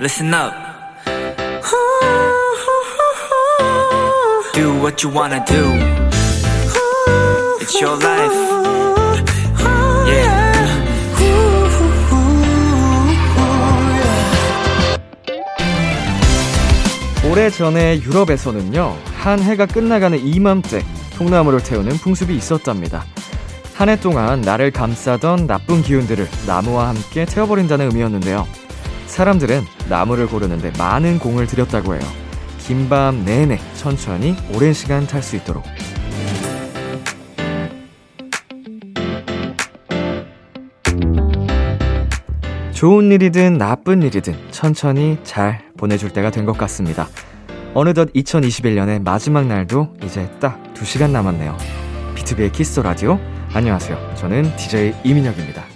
listen up. Do what you wanna do. It's your life. Yeah. 오래전에 유럽에서는요, 한 해가 끝나가는 이맘때 통나무를 태우는 풍습이 있었답니다. 한 해 동안 나를 감싸던 나쁜 기운들을 나무와 함께 태워버린다는 의미였는데요. 사람들은 나무를 고르는데 많은 공을 들였다고 해요. 긴 밤 내내 천천히 오랜 시간 탈 수 있도록. 좋은 일이든 나쁜 일이든 천천히 잘 보내줄 때가 된 것 같습니다. 어느덧 2021년의 마지막 날도 이제 딱 2시간 남았네요. 비투비의 키스 라디오. 안녕하세요. 저는 DJ 이민혁입니다.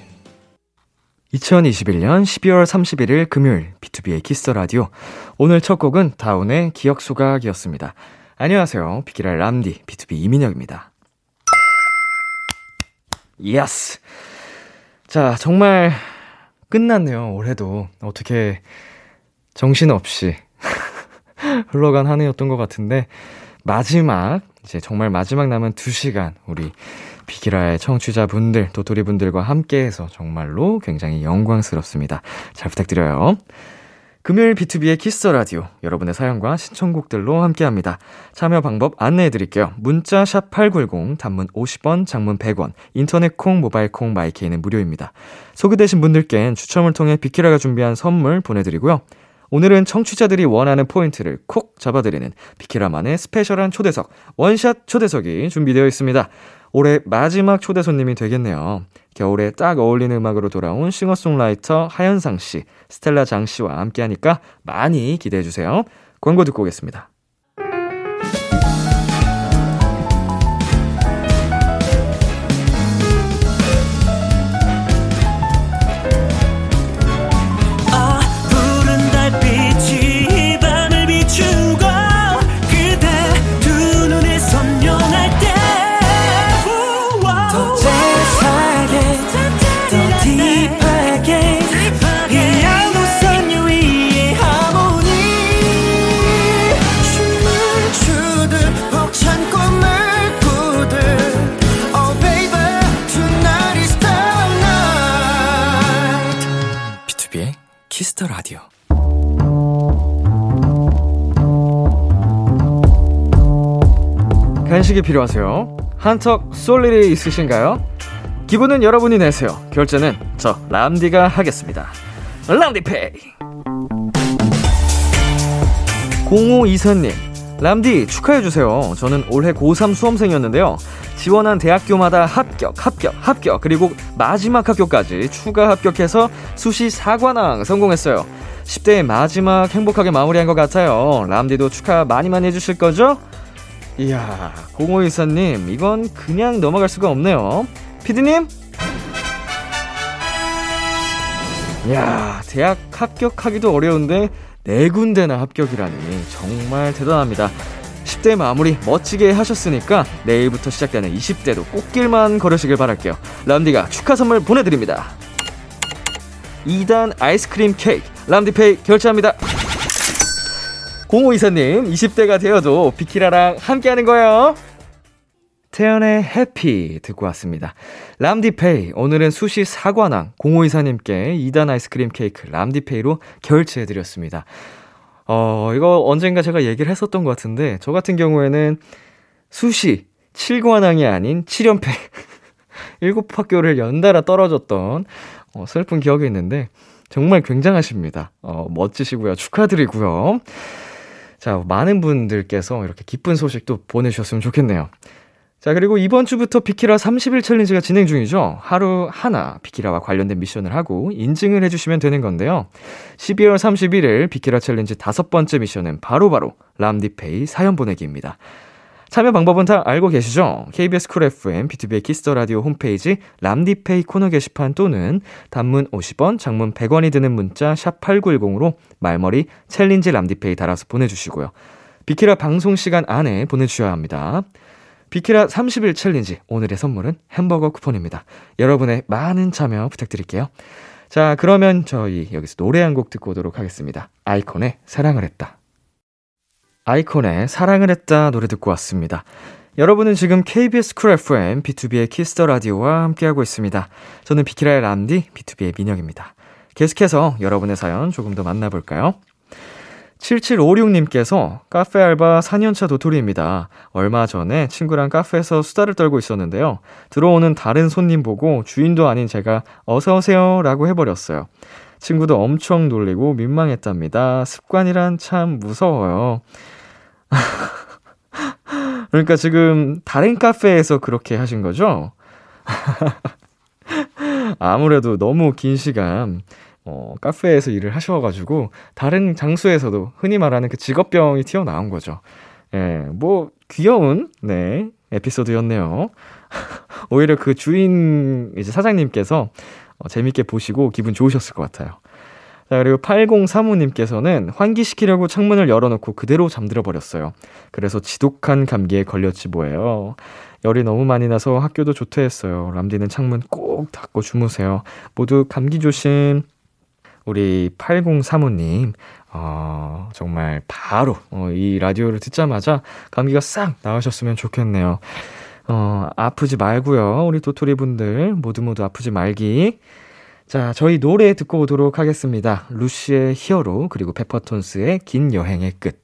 2021년 12월 31일 금요일 비투비의 Kiss the Radio. 오늘 첫 곡은 다운의 기억 소각이었습니다. 안녕하세요. 비키라 람디 비투비 이민혁입니다. Yes. 자, 정말 끝났네요. 올해도 어떻게 정신없이 흘러간 한 해였던 것 같은데 마지막 이제 정말 마지막 남은 2시간 우리 비키라의 청취자분들, 도토리분들과 함께해서 정말로 굉장히 영광스럽습니다. 잘 부탁드려요. 금요일 비투비의 Kiss the Radio 여러분의 사연과 신청곡들로 함께합니다. 참여 방법 안내해 드릴게요. 문자 샵 8910 단문 50원, 장문 100원. 인터넷 콩, 모바일 콩, 마이케이는 무료입니다. 소개되신 분들께는 추첨을 통해 비키라가 준비한 선물 보내 드리고요. 오늘은 청취자들이 원하는 포인트를 콕 잡아드리는 비키라만의 special한 초대석, 원샷 초대석이 준비되어 있습니다. 올해 마지막 초대 손님이 되겠네요. 겨울에 딱 어울리는 음악으로 돌아온 싱어송라이터 하현상 씨, 스텔라 장 씨와 함께 하니까 많이 기대해 주세요. 광고 듣고 오겠습니다. 간식이 필요하세요? 한턱 쏠 일이 있으신가요? 기분은 여러분이 내세요. 결제는 저 람디가 하겠습니다. 람디페이. 0524님, 람디 축하해주세요. 저는 올해 고3 수험생이었는데요. 지원한 대학교마다 합격, 합격, 합격, 그리고 마지막 학교까지 추가 합격해서 수시 4관왕 성공했어요. 10대의 마지막 행복하게 마무리한 것 같아요. 람디도 축하 많이 많이 해주실 거죠? 이야, 0524님, 이건 그냥 넘어갈 수가 없네요. 피디님? 이야, 대학 합격하기도 어려운데 네 군데나 합격이라니 정말 대단합니다. 10대 마무리 멋지게 하셨으니까 내일부터 시작되는 20대도 꽃길만 걸으시길 바랄게요. 람디가 축하 선물 보내드립니다. 2단 아이스크림 케이크 람디페이 결제합니다. 0524님 20대가 되어도 비키라랑 함께하는 거예요. 태연의 해피 듣고 왔습니다. 람디페이 오늘은 수시 사관왕 0524님께 2단 아이스크림 케이크 람디페이로 결제해드렸습니다. 어 이거 언젠가 제가 얘기를 했었던 것 같은데 저 같은 경우에는 수시 7관왕이 아닌 7연패 7학교를 연달아 떨어졌던 어, 슬픈 기억이 있는데 정말 굉장하십니다. 어, 멋지시고요. 축하드리고요. 자, 많은 분들께서 이렇게 기쁜 소식도 보내주셨으면 좋겠네요. 자, 그리고 이번 주부터 비키라 30일 challenge가 진행 중이죠. 하루 하나 비키라와 관련된 미션을 하고 인증을 해주시면 되는 건데요. 12월 31일 비키라 challenge 다섯 번째 미션은 바로바로 바로 람디페이 사연 보내기입니다. 참여 방법은 다 알고 계시죠? KBS Cool FM, 비투비의 Kiss the Radio 홈페이지 람디페이 코너 게시판 또는 단문 50원, 장문 100원이 드는 문자 샵 8910으로 말머리 challenge 람디페이 달아서 보내주시고요. 비키라 방송 시간 안에 보내주셔야 합니다. 비키라 30일 challenge 오늘의 선물은 햄버거 쿠폰입니다. 여러분의 많은 참여 부탁드릴게요. 자, 그러면 저희 여기서 노래 한 곡 듣고 오도록 하겠습니다. 아이콘의 사랑을 했다. 아이콘의 사랑을 했다 노래 듣고 왔습니다. 여러분은 지금 KBS 쿨 FM B2B의 키스터 라디오와 함께하고 있습니다. 저는 비키라의 람디 B2B의 민혁입니다. 계속해서 여러분의 사연 조금 더 만나볼까요? 7756님께서 카페 알바 4년차 도토리입니다. 얼마 전에 친구랑 카페에서 수다를 떨고 있었는데요. 들어오는 다른 손님 보고 주인도 아닌 제가 어서오세요 라고 해버렸어요. 친구도 엄청 놀리고 민망했답니다. 습관이란 참 무서워요. 그러니까 지금 다른 카페에서 그렇게 하신 거죠? 아무래도 너무 긴 시간 어, 카페에서 일을 하셔가지고 다른 장소에서도 흔히 말하는 그 직업병이 튀어나온 거죠. 예, 뭐 귀여운 네 에피소드였네요. 오히려 그 주인 이제 사장님께서 어, 재밌게 보시고 기분 좋으셨을 것 같아요. 자, 그리고 8035님께서는 환기시키려고 창문을 열어놓고 그대로 잠들어 버렸어요. 그래서 지독한 감기에 걸렸지 뭐예요. 열이 너무 많이 나서 학교도 조퇴했어요. 람디는 창문 꼭 닫고 주무세요. 모두 감기 조심. 우리 8035님, 어, 정말 바로, 어, 이 라디오를 듣자마자 감기가 싹 나으셨으면 좋겠네요. 어, 아프지 말고요. 우리 도토리 분들 모두 모두 아프지 말기. 자, 저희 노래 듣고 오도록 하겠습니다. 루시의 히어로, 그리고 페퍼톤스의 긴 여행의 끝.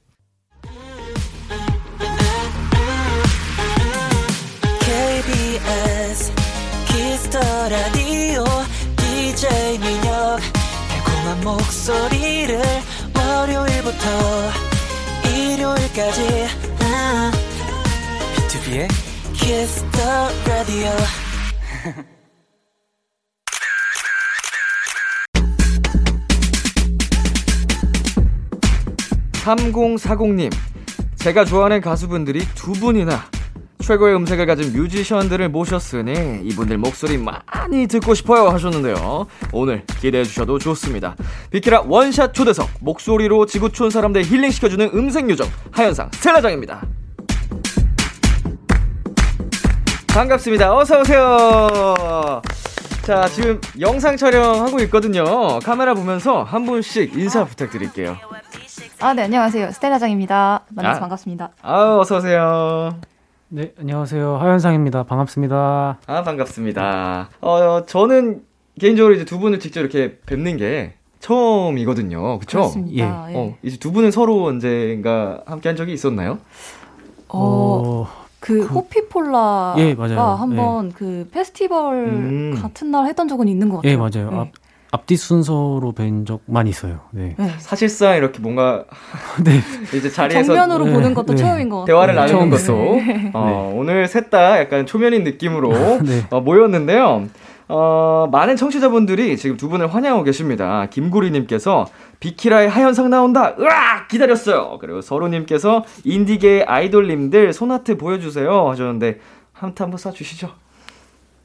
KBS 키스터 라디오 DJ 민혁 달콤한 목소리를 월요일부터 일요일까지 비투비의 키스터 라디오 3040님, 제가 좋아하는 가수분들이 두 분이나 최고의 음색을 가진 뮤지션들을 모셨으니 이분들 목소리 많이 듣고 싶어요 하셨는데요. 오늘 기대해 주셔도 좋습니다. 비키라 원샷 초대석 목소리로 지구촌 사람들 힐링시켜주는 음색 요정 하현상 스텔라장입니다. 반갑습니다. 어서 오세요. 자, 지금 영상 촬영하고 있거든요. 카메라 보면서 한 분씩 인사 부탁드릴게요. 아, 네, 안녕하세요. 스텔라장입니다. 만나서 아. 반갑습니다. 아, 어서 오세요. 네, 안녕하세요. 하현상입니다. 반갑습니다. 아, 반갑습니다. 어, 저는 개인적으로 이제 두 분을 직접 이렇게 뵙는 게 처음이거든요. 그쵸? 그렇습니다. 예. 어, 이제 두 분은 서로 언젠가 함께 한 적이 있었나요? 어, 그, 호피폴라가 예, 맞아요. 한번 그 페스티벌 음. 같은 날 했던 적은 있는 것 같아요. 예, 맞아요. 네. 앞, 앞뒤 순서로 뵌 적만 있어요. 네. 네. 사실상 이렇게 뭔가 네. 이제 자리에서 정면으로 네, 보는 것도 네. 처음인 것 같아요. 대화를 네, 나누는 것도 처음 어, 오늘 셋 다 약간 초면인 느낌으로 네. 어, 모였는데요. 어, 많은 청취자분들이 지금 두 분을 환영하고 계십니다. 김구리님께서 비키라의 하현상 나온다. 으악 기다렸어요. 그리고 서로님께서 인디계 아이돌님들 손아트 보여주세요 하셨는데 한트 한번 쏴주시죠.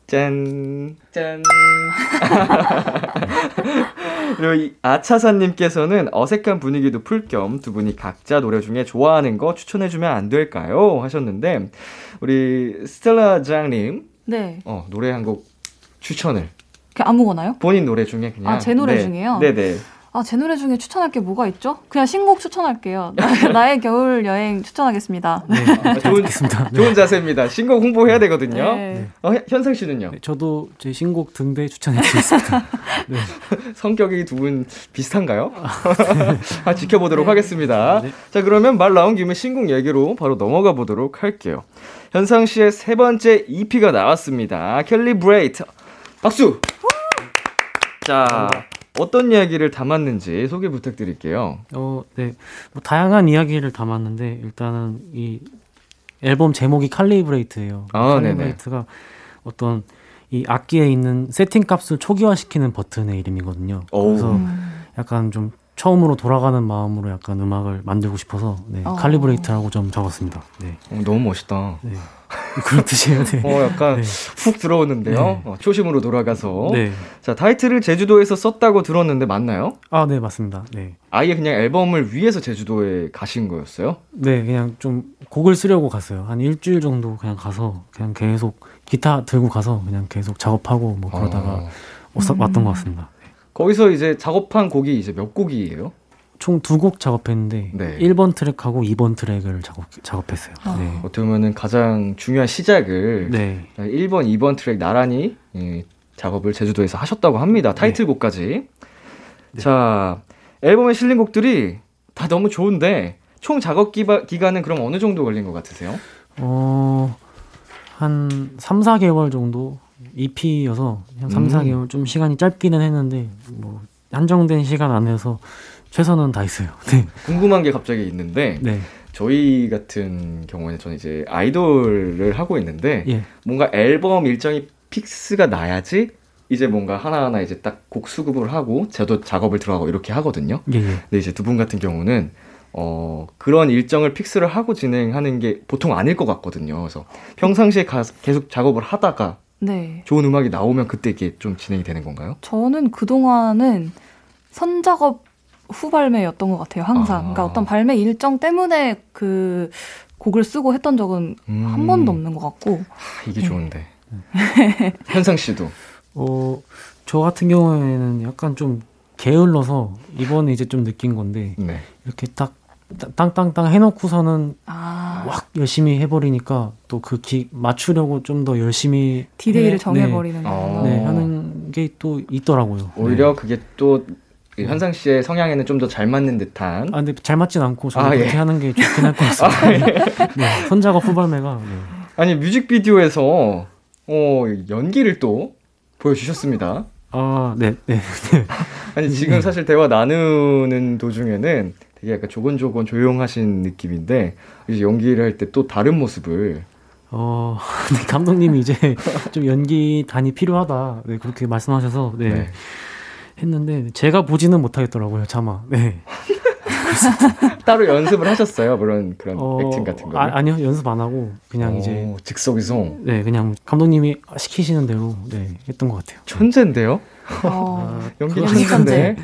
짠, 짠. 그리고 이 아차사님께서는 어색한 분위기도 풀 겸 두 분이 각자 노래 중에 좋아하는 거 추천해주면 안 될까요? 하셨는데, 우리 스텔라 장님, 네. 어, 노래 한 곡 추천을. 그냥 아무거나요? 본인 노래 중에 그냥. 아, 제 노래 중에요? 네네. 아, 제 노래 중에 추천할 게 뭐가 있죠? 그냥 신곡 추천할게요. 나- 나의 겨울 여행 추천하겠습니다. 네. 아, 좋은. 네. 좋은 자세입니다. 신곡 홍보해야 되거든요. 네. 어, 현- 현상 씨는요? 네, 저도 제 신곡 등대 추천해 드리겠습니다. 네. 성격이 두 분 비슷한가요? 아, 지켜보도록 네. 하겠습니다. 네. 자, 그러면 말 나온 김에 신곡 얘기로 바로 넘어가 보도록 할게요. 현상 씨의 세 번째 EP가 나왔습니다. 캘리브레이트. 박수! 자, 어떤 이야기를 담았는지 소개 부탁드릴게요. 어, 네. 뭐 다양한 이야기를 담았는데 일단은 이 앨범 제목이 칼리브레이트예요. 아, 칼리브레이트가 어떤 이 악기에 있는 세팅 값을 초기화시키는 버튼의 이름이거든요. 오. 그래서 음. 약간 좀 처음으로 돌아가는 마음으로 약간 음악을 만들고 싶어서 네, 어. 칼리브레이트라고 좀 적었습니다. 네. 어, 너무 멋있다. 네. 그런 뜻이에요. 네. 어, 약간 네. 훅 들어오는데요. 네. 어, 초심으로 돌아가서. 네. 자, 타이틀을 제주도에서 썼다고 들었는데 맞나요? 아, 네, 맞습니다. 네. 아예 그냥 앨범을 위해서 제주도에 가신 거였어요? 네, 그냥 좀 곡을 쓰려고 갔어요. 한 일주일 정도 그냥 가서 그냥 계속 기타 들고 가서 그냥 계속 작업하고 뭐 그러다가 어. 왔- 음. 왔던 것 같습니다. 거기서 이제 작업한 곡이 이제 몇 곡이에요? 총 두 곡 작업했는데 네. 1번 트랙하고 2번 트랙을 작업, 작업했어요. 아. 네. 어떻게 보면은 가장 중요한 시작을 네. 1번, 2번 트랙 나란히 예, 작업을 제주도에서 하셨다고 합니다. 타이틀곡까지. 자, 앨범에 실린 곡들이 다 너무 좋은데 총 작업 기바, 기간은 그럼 어느 정도 걸린 것 같으세요? 어, 한 3, 4개월 정도 EP여서 한 3, 음. 4개월 좀 시간이 짧기는 했는데 뭐 한정된 시간 안에서 최선은 다했어요. 네. 궁금한 게 갑자기 있는데 네. 저희 같은 경우에는 저는 이제 아이돌을 하고 있는데 예. 뭔가 앨범 일정이 픽스가 나야지 이제 뭔가 하나하나 이제 딱 곡 수급을 하고 저도 작업을 들어가고 이렇게 하거든요. 예, 예. 근데 이제 두 분 같은 경우는 어 그런 일정을 픽스를 하고 진행하는 게 보통 아닐 것 같거든요. 그래서 평상시에 가, 계속 작업을 하다가 네. 좋은 음악이 나오면 그때 이게 좀 진행이 되는 건가요? 저는 그동안은 선작업 후 발매였던 것 같아요, 항상. 아. 그러니까 어떤 발매 일정 때문에 그 곡을 쓰고 했던 적은 음. 한 번도 없는 것 같고. 아, 이게 네. 좋은데. 현상 씨도. 어, 저 같은 경우에는 약간 좀 게을러서 이번에 이제 좀 느낀 건데 네. 이렇게 딱 땅땅땅 해놓고서는 아, 확 열심히 해버리니까 또 그 기 맞추려고 좀 더 열심히 디데이를 해- 정해버리는 네. 거구나. 네, 네, 어. 하는 게 또 있더라고요. 오히려 그게 또 그 현상 씨의 성향에는 좀 더 잘 맞는 듯한. 아 근데 잘 맞진 않고 저는 아, 그렇게 예. 하는 게 좋긴 할 것 같습니다. 네, 선작업 후발매가 네. 아니 뮤직비디오에서 어 연기를 또 보여주셨습니다. 아, 네, 네. 아니 지금 사실 대화 나누는 도중에는 되게 약간 조곤조곤 조용하신 느낌인데 이제 연기를 할 때 또 다른 모습을 어, 근데 감독님이 이제 좀 연기 단이 필요하다. 네, 그렇게 말씀하셔서 네, 네. 했는데 제가 보지는 못하겠더라고요, 차마. 네. 따로 연습을 하셨어요. 그런 그런 어, 액팅 같은 거. 아, 아니요, 연습 안 하고 그냥 이제 즉석이송 네, 그냥 감독님이 시키시는 대로 네, 했던 것 같아요. 천재인데요. 어, 아, 연기 천재인데.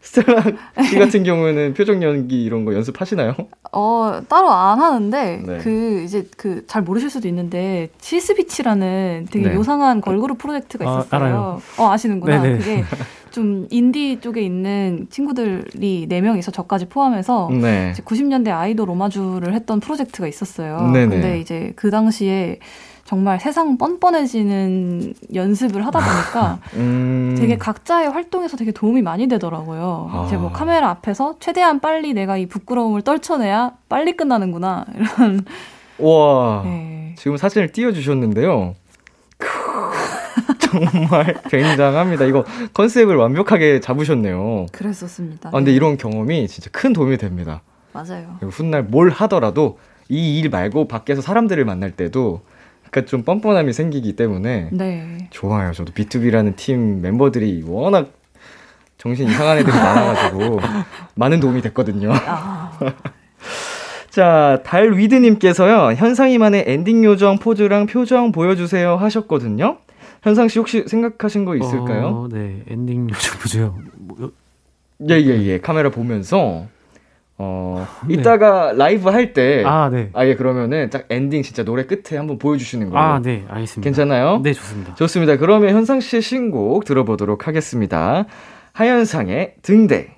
스텔라 씨 같은 경우에는 표정 연기 이런 거 연습하시나요? 어, 따로 안 하는데, 네. 그, 이제 그, 잘 모르실 수도 있는데, 시스비치라는 되게 네. 요상한 걸그룹 프로젝트가 아, 있었어요. 알아요. 어, 아시는구나. 네네. 그게 좀 인디 쪽에 있는 친구들이 4명이서 저까지 포함해서, 네. 이제 90년대 아이돌 오마주를 했던 프로젝트가 있었어요. 네네. 근데 이제 그 당시에 정말 세상 뻔뻔해지는 연습을 하다 보니까 음. 되게 각자의 활동에서 되게 도움이 많이 되더라고요. 아. 이제 뭐 카메라 앞에서 최대한 빨리 내가 이 부끄러움을 떨쳐내야 빨리 끝나는구나 이런. 와. 네. 지금 사진을 띄워주셨는데요. 정말 굉장합니다. 이거 컨셉을 완벽하게 잡으셨네요. 그랬었습니다. 아, 근데 네. 이런 경험이 진짜 큰 도움이 됩니다. 맞아요. 훗날 뭘 하더라도 이 일 말고 밖에서 사람들을 만날 때도 약간 좀 뻔뻔함이 생기기 때문에 네. 좋아요. 저도 비투비라는 팀 멤버들이 워낙 정신 이상한 애들이 많아가지고 많은 도움이 됐거든요. 아, 자, 달위드님께서요, 현상이만의 엔딩 요정 포즈랑 표정 보여주세요 하셨거든요. 현상 씨 혹시 생각하신 거 있을까요? 어, 네, 엔딩 요정 보세요. 뭐, 예, 예, 예. 카메라 보면서, 어, 네. 이따가 라이브 할 때, 아, 네. 아예 그러면은 딱 엔딩 진짜 노래 끝에 한번 보여주시는 거예요. 아, 네, 알겠습니다. 괜찮아요? 네, 좋습니다. 좋습니다. 그러면 현상 씨의 신곡 들어보도록 하겠습니다. 하현상의 등대.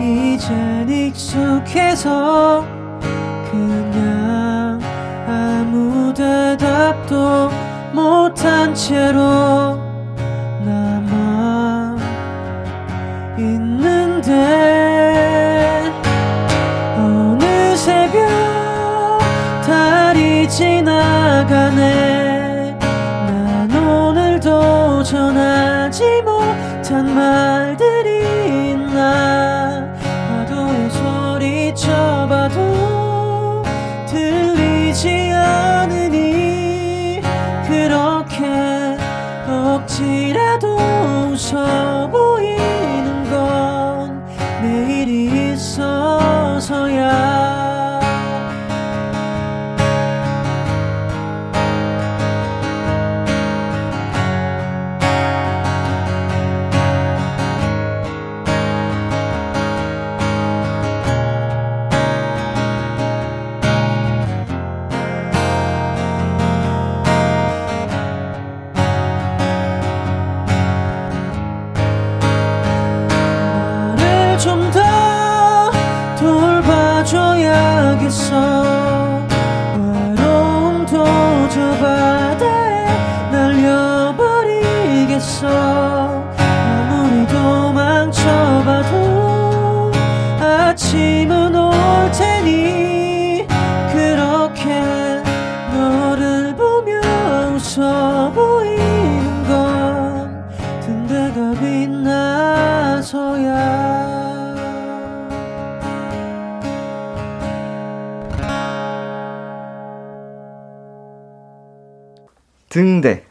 이젠 익숙해서 그냥 아무 대답도 못한 채로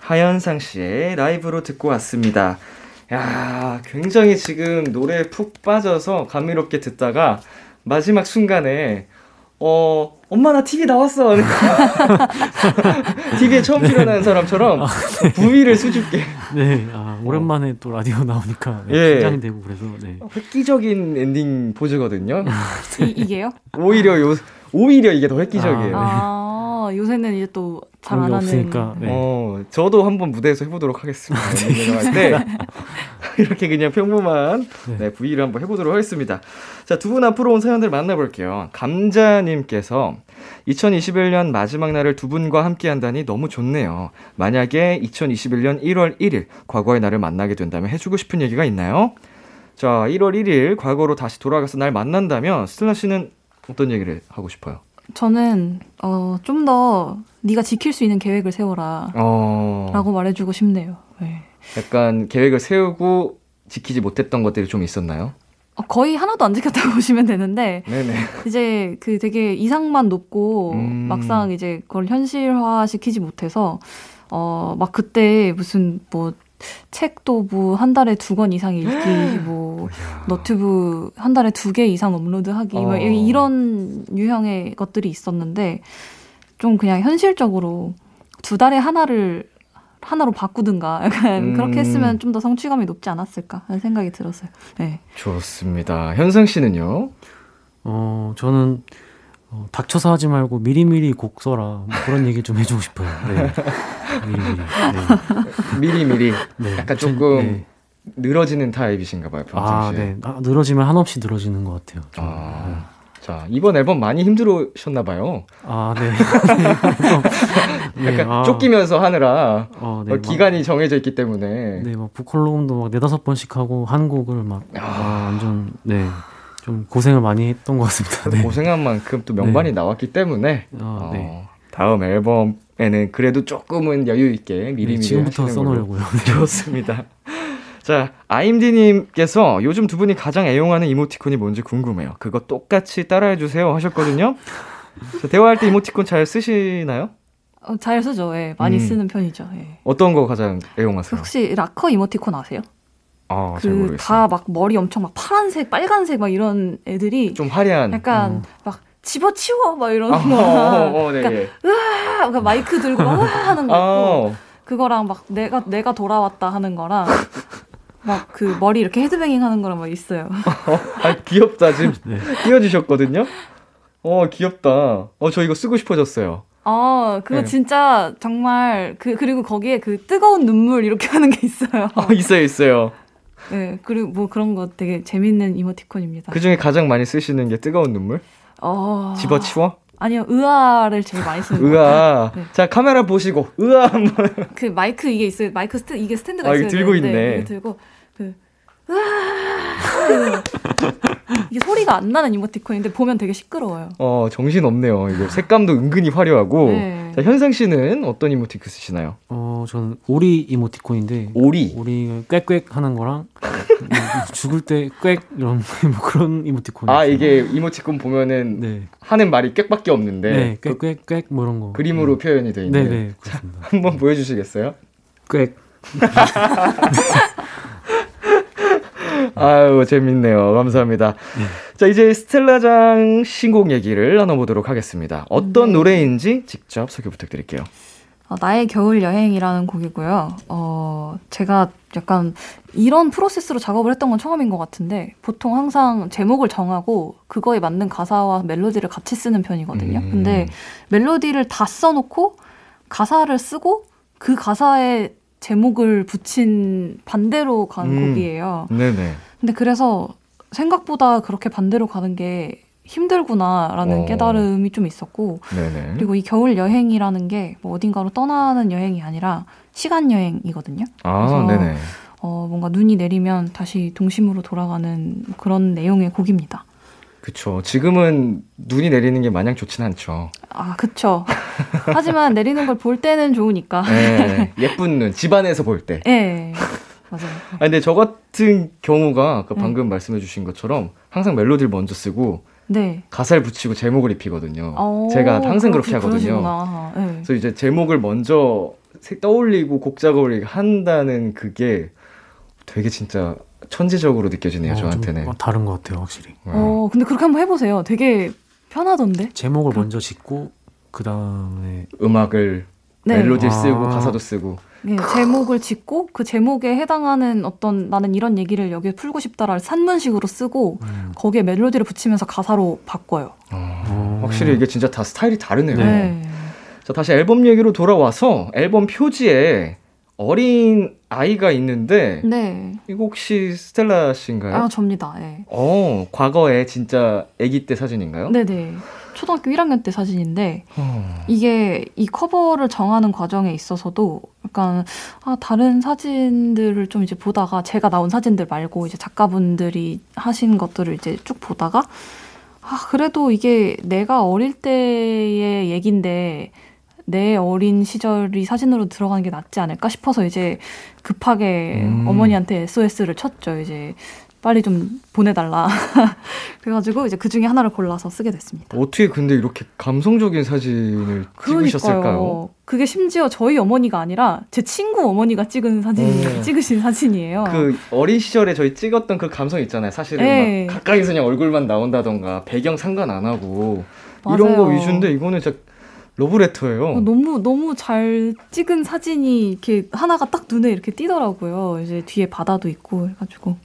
하현상 씨의 라이브로 듣고 왔습니다. 야, 굉장히 지금 노래에 푹 빠져서 감미롭게 듣다가 마지막 순간에 어, 엄마 나 TV 나왔어. TV에 처음 출연하는 사람처럼 브이를 수줍게 네, 아, 오랜만에 또 라디오 나오니까 네, 예. 긴장이 되고 그래서 네. 획기적인 엔딩 포즈거든요. 이, 이게요? 오히려 요 오히려 이게 더 획기적이에요. 아, 요새는 이제 또 잘안게 하는. 없으니까 네. 어, 저도 한번 무대에서 해보도록 하겠습니다. 연습할 때 이렇게 그냥 평범한 네. 네, V를 한번 해보도록 하겠습니다. 자, 두 분 앞으로 온 사연들 만나볼게요. 감자님께서 2021년 마지막 날을 두 분과 함께 한다니 너무 좋네요. 만약에 2021년 1월 1일 과거의 나를 만나게 된다면 해주고 싶은 얘기가 있나요? 자, 1월 1일 과거로 다시 돌아가서 날 만난다면 스텔라 씨는 어떤 얘기를 하고 싶어요? 저는 어, 좀 더 네가 지킬 수 있는 계획을 세워라. 어, 라고 말해주고 싶네요. 네. 약간 계획을 세우고 지키지 못했던 것들이 좀 있었나요? 어, 거의 하나도 안 지켰다고 보시면 되는데 네네. 이제 그 되게 이상만 높고 음. 막상 이제 그걸 현실화 시키지 못해서 어 막 그때 무슨 뭐 책도 뭐 한 달에 두 권 이상 읽기 뭐 너튜브 한 달에 두 개 이상 업로드하기 어. 뭐 이런 유형의 것들이 있었는데 좀 그냥 현실적으로 두 달에 하나를 하나로 바꾸든가 약간 음. 그렇게 했으면 좀 더 성취감이 높지 않았을까 하는 생각이 들었어요. 네. 좋습니다. 현상 씨는요? 어, 저는 어, 닥쳐서 하지 말고 미리미리 곡 써라 뭐 그런 얘기 좀 해주고 싶어요. 네. 미리 미리. 미리 미리 네. 네. 약간 전- 조금 네. 늘어지는 타입이신가 봐요, 아, 평상시에. 네. 아, 늘어지면 한없이 늘어지는 것 같아요. 좀. 아, 자, 이번 앨범 많이 힘들으셨나 봐요. 아, 네. 네, 약간 아, 쫓기면서 하느라 어, 네, 어, 막- 기간이 정해져 있기 때문에. 네, 막 보컬 녹음도 막 네다섯 번씩 하고 한 곡을 막 아. 아, 완전 네. 좀 고생을 많이 했던 것 같습니다. 네. 고생한 만큼 또 명반이 네. 나왔기 때문에 어, 어, 네. 다음 앨범 에는 그래도 조금은 여유 있게 미리미리 네, 지금부터. 써놓으려고요. 좋습니다. 자, 아임디님께서 요즘 두 분이 가장 애용하는 이모티콘이 뭔지 궁금해요. 그거 똑같이 따라해주세요 하셨거든요. 자, 대화할 때 이모티콘 잘 쓰시나요? 어, 잘 쓰죠. 예, 많이 음. 쓰는 편이죠. 예. 어떤 거 가장 애용하세요? 혹시 락커 이모티콘 아세요? 아, 잘그 모르겠어요. 다막 머리 엄청 막 파란색, 빨간색 막 이런 애들이 좀 화려한. 약간 막 집어치워 막 이러는 아, 거. 어, 어, 네, 그러니까 예. 그러니까 마이크 들고 막 으아 하는 거 있고 아, 그거랑 막 내가 내가 돌아왔다 하는 거랑 막 그 머리 이렇게 헤드뱅잉 하는 거랑 막 있어요. 아, 귀엽다. 지금 네. 띄워주셨거든요? 어, 귀엽다. 어, 저 이거 쓰고 싶어졌어요. 아, 그거 네. 진짜 정말 그 그리고 거기에 그 뜨거운 눈물 이렇게 하는 게 있어요. 어, 있어요, 있어요. 네, 그리고 뭐 그런 거 되게 재밌는 이모티콘입니다. 그 중에 가장 많이 쓰시는 게 뜨거운 눈물? 어... 집어치워? 아니요, 의아를 제일 많이 쓰는 거 같아요. 으아. 네. 자, 카메라 보시고, 으아 한번. 그 마이크 이게 있어요. 마이크 스탠 이게 스탠드가 아, 있어요. 이거 들고 있네. 이거 들고 이게 소리가 안 나는 이모티콘인데 보면 되게 시끄러워요. 어, 정신 없네요. 이거 색감도 은근히 화려하고. 네. 자, 현상 씨는 어떤 이모티콘 쓰시나요? 어, 저는 오리 이모티콘인데 오리. 오리 꽥꽥 하는 거랑 음, 죽을 때 꽥 이런 뭐 그런 이모티콘. 아, 이게 이모티콘 보면은 네. 하는 말이 꽥밖에 없는데. 네, 그 꽥꽥꽥 뭐 이런 거. 그림으로 표현이 돼 네, 있는. 네, 그렇습니다. 한번 보여주시겠어요? 꽥. 아유, 재밌네요. 감사합니다. 자, 이제 스텔라장 신곡 얘기를 나눠보도록 하겠습니다. 어떤 네. 노래인지 직접 소개 부탁드릴게요. 어, 나의 겨울 여행이라는 곡이고요. 어, 제가 약간 이런 프로세스로 작업을 했던 건 처음인 것 같은데 보통 항상 제목을 정하고 그거에 맞는 가사와 멜로디를 같이 쓰는 편이거든요. 음. 근데 멜로디를 다 써놓고 가사를 쓰고 그 가사에 제목을 붙인 반대로 간 음. 곡이에요. 네네. 근데 그래서 생각보다 그렇게 반대로 가는 게 힘들구나라는 어. 깨달음이 좀 있었고 네네. 그리고 이 겨울 여행이라는 게 뭐 어딘가로 떠나는 여행이 아니라 시간 여행이거든요. 아, 그래서 네네. 어, 뭔가 눈이 내리면 다시 동심으로 돌아가는 그런 내용의 곡입니다. 그쵸. 지금은 눈이 내리는 게 마냥 좋진 않죠. 아, 그쵸. 하지만 내리는 걸 볼 때는 좋으니까. 네, 예쁜 눈, 집안에서 볼 때. 예. 맞아요. 아, 근데 저 같은 경우가 아까 네. 방금 말씀해주신 것처럼 항상 멜로디를 먼저 쓰고 네. 가사를 붙이고 제목을 입히거든요. 어, 제가 항상 그렇게 하거든요. 예. 그래서 이제 제목을 먼저 세- 떠올리고 곡 작업을 한다는 그게 되게 진짜 천재적으로 느껴지네요, 어, 좀 저한테는. 어, 다른 것 같아요, 확실히. 네. 어, 근데 그렇게 한번 해보세요. 되게 편하던데? 제목을 먼저 짓고 그 다음에 음악을 네. 멜로디를 아. 쓰고 가사도 쓰고. 예, 제목을 짓고 그 제목에 해당하는 어떤 나는 이런 얘기를 여기에 풀고 싶다라는 산문식으로 쓰고 음, 거기에 멜로디를 붙이면서 가사로 바꿔요. 어, 어. 확실히 이게 진짜 다 스타일이 다르네요. 네. 자, 다시 앨범 얘기로 돌아와서 앨범 표지에 어린 아이가 있는데 네. 이거 혹시 스텔라 씨인가요? 아, 접니다. 예. 어, 과거에 진짜 아기 때 사진인가요? 네네. 초등학교 1학년 때 사진인데 어. 이게 이 커버를 정하는 과정에 있어서도 약간 아 다른 사진들을 좀 이제 보다가 제가 나온 사진들 말고 이제 작가분들이 하신 것들을 이제 쭉 보다가 아 그래도 이게 내가 어릴 때의 얘긴데 내 어린 시절이 사진으로 들어가는 게 낫지 않을까 싶어서 이제 급하게 음. 어머니한테 SOS를 쳤죠. 이제 빨리 좀 보내달라. 그래가지고 이제 그 중에 하나를 골라서 쓰게 됐습니다. 어떻게 근데 이렇게 감성적인 사진을 찍으셨을까요? 그러니까요. 그게 심지어 저희 어머니가 아니라 제 친구 어머니가 찍은 사진, 음. 찍으신 사진이에요. 그 어린 시절에 저희 찍었던 그 감성 있잖아요. 사실은 네. 막 가까이서 그냥 얼굴만 나온다던가 배경 상관 안 하고 이런 거 맞아요. 위주인데 이거는 진짜 러브레터예요. 어, 너무 너무 잘 찍은 사진이 이렇게 하나가 딱 눈에 이렇게 띄더라고요. 이제 뒤에 바다도 있고 해가지고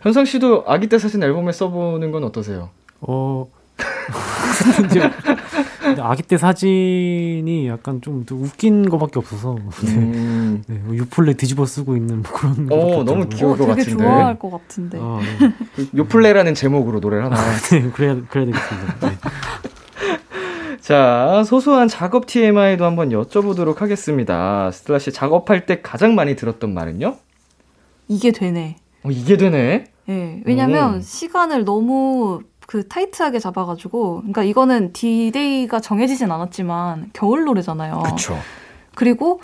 현상 씨도 아기 때 사진 앨범에 써보는 건 어떠세요? 어 아기 때 사진이 약간 좀 웃긴 거밖에 없어서 네. 음, 네, 뭐 요플레 뒤집어 쓰고 있는 뭐 그런 거. 어, 너무 귀여울 어, 것 되게 같은데. 좋아할 것 같은데. 아, 네. 그 요플레라는 제목으로 노래를 하나. 네, 그래야 그래야 되겠습니다. 네. 자, 소소한 작업 TMI도 한번 여쭤보도록 하겠습니다. 스텔라 씨 작업할 때 가장 많이 들었던 말은요? 이게 되네. 어, 이게 되네. 예, 왜냐면 음. 시간을 너무 그 타이트하게 잡아가지고, 그러니까 이거는 디데이가 정해지진 않았지만 겨울 노래잖아요. 그쵸. 그리고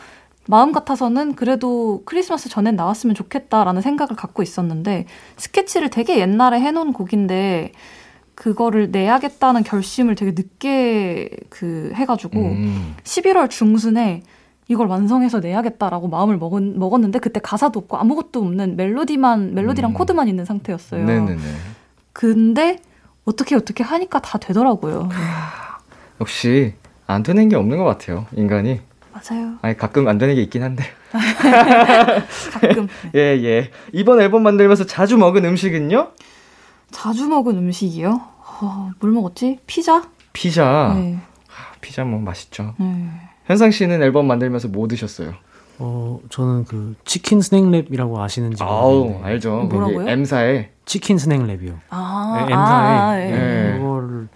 마음 같아서는 그래도 크리스마스 전엔 나왔으면 좋겠다라는 생각을 갖고 있었는데 스케치를 되게 옛날에 해놓은 곡인데 그거를 내야겠다는 결심을 되게 늦게 그 해가지고 음. 11월 중순에 이걸 완성해서 내야겠다라고 마음을 먹은, 먹었는데 그때 가사도 없고 아무것도 없는 멜로디만 멜로디랑 음. 코드만 있는 상태였어요. 네네네. 근데 어떻게 어떻게 하니까 다 되더라고요. 역시 안 되는 게 없는 것 같아요. 인간이. 맞아요. 아니 가끔 안 되는 게 있긴 한데. 가끔 예 예. 이번 앨범 만들면서 자주 먹은 음식은요? 자주 먹은 음식이요. 어, 뭘 먹었지? 피자? 피자. 네. 아, 피자 뭐 맛있죠. 네. 현상 씨는 앨범 만들면서 뭐 드셨어요? 어, 저는 그 치킨 snack wrap이라고 아시는지 아우 알죠. 뭐라고요? M사에 치킨 snack wrap이요. 아, 네, M사에 아, 예. 네. 그거를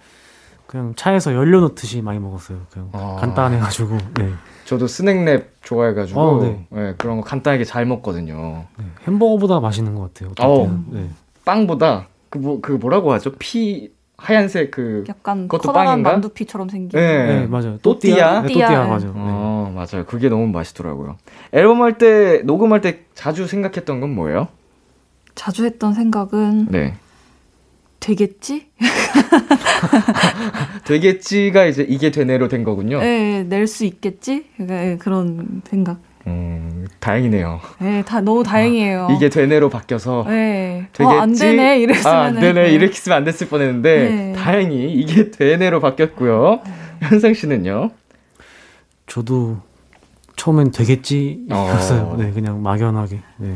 그냥 차에서 열려 놓듯이 많이 먹었어요. 그냥 아. 간단해 가지고. 네. 저도 스낵랩 좋아해 가지고 어, 네. 예, 그런 거 간단하게 잘 먹거든요. 네. 햄버거보다 맛있는 것 같아요. 때는. 네. 빵보다 그 뭐 그 뭐라고 하죠? 피 하얀색 그 약간 그것도 커다란 빵인가? 만두피처럼 생긴. 예. 네, 맞아요. 또띠아? 네, 또띠아, 또띠아 네. 맞아요. 네. 어 맞아요. 그게 너무 맛있더라고요. 앨범 할 때 녹음할 때 자주 생각했던 건 뭐예요? 자주 했던 생각은 네. 되겠지? 되겠지가 이제 이게 되네로 된 거군요. 예, 낼수 있겠지? 예, 그런 생각. 음 다행이네요. 예, 다 너무 다행이에요. 이게 되네로 바뀌어서 예. 되겠지. 어, 안 되네. 이랬으면 아, 안 되네. 이렇게 쓰면 안 됐을 뻔했는데 네. 다행히 이게 되네로 바뀌었고요. 현상 씨는요? 저도 처음엔 되겠지였어요. 어. 네, 그냥 막연하게. 네.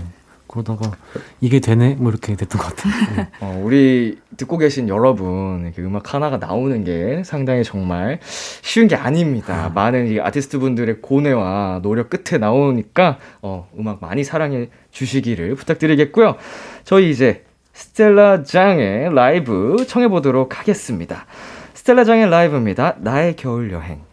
그러다가 이게 되네 뭐 이렇게 됐던 것 같아요. 네. 어, 우리 듣고 계신 여러분, 이렇게 음악 하나가 나오는 게 상당히 정말 쉬운 게 아닙니다. 많은 이 아티스트 분들의 고뇌와 노력 끝에 나오니까, 어, 음악 많이 사랑해 주시기를 부탁드리겠고요. 저희 이제 스텔라 장의 라이브 청해 보도록 하겠습니다. 스텔라 장의 라이브입니다. 나의 겨울 여행.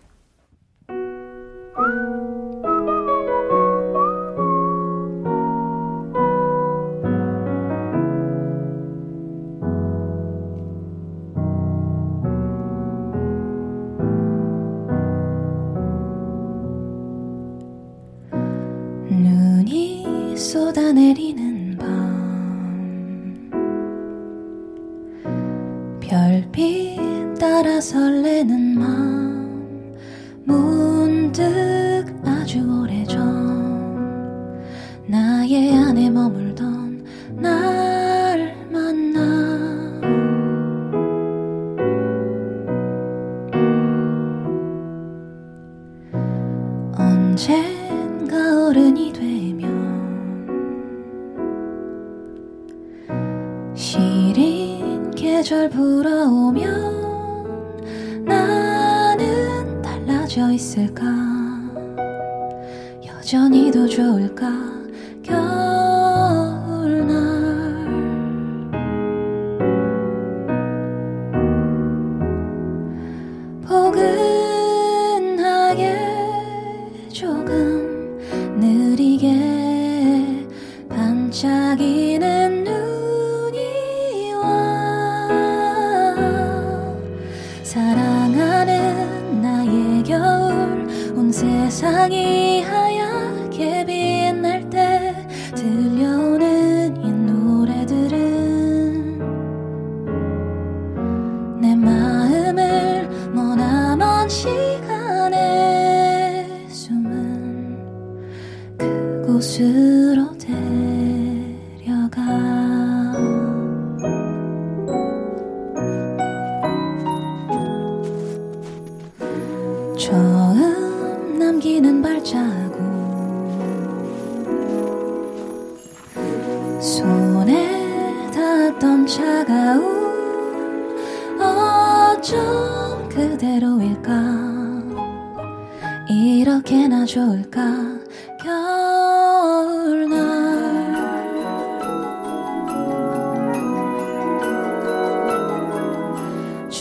설레는 맘 문득 아주 오래전 나의 안에 머물던 날 좋을까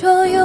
조용하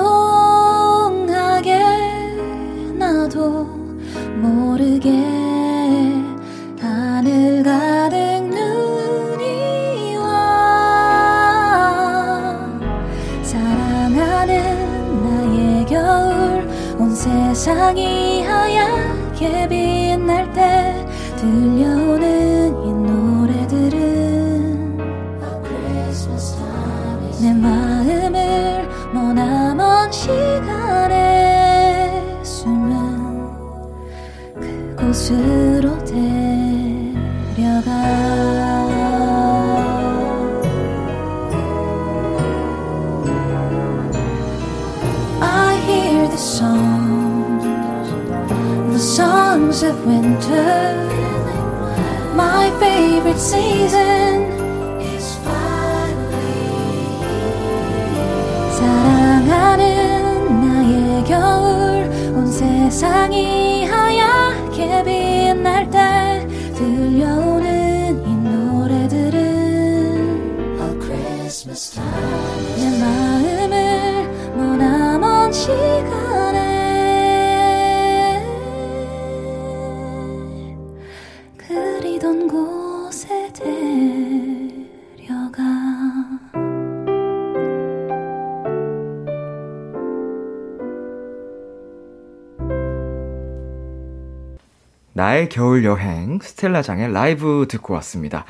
겨울 여행 스텔라장의 라이브 듣고 왔습니다.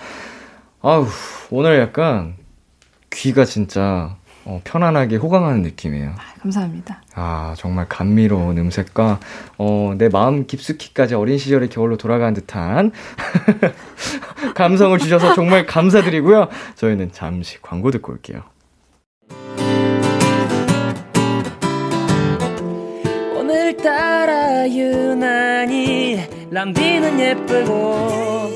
아우 오늘 약간 귀가 진짜 어, 편안하게 호강하는 느낌이에요. 감사합니다. 아 정말 감미로운 음색과 어, 내 마음 깊숙이까지 어린 시절의 겨울로 돌아간 듯한 감성을 주셔서 정말 감사드리고요. 저희는 잠시 광고 듣고 올게요. 오늘따라 유난히 람디는 예쁘고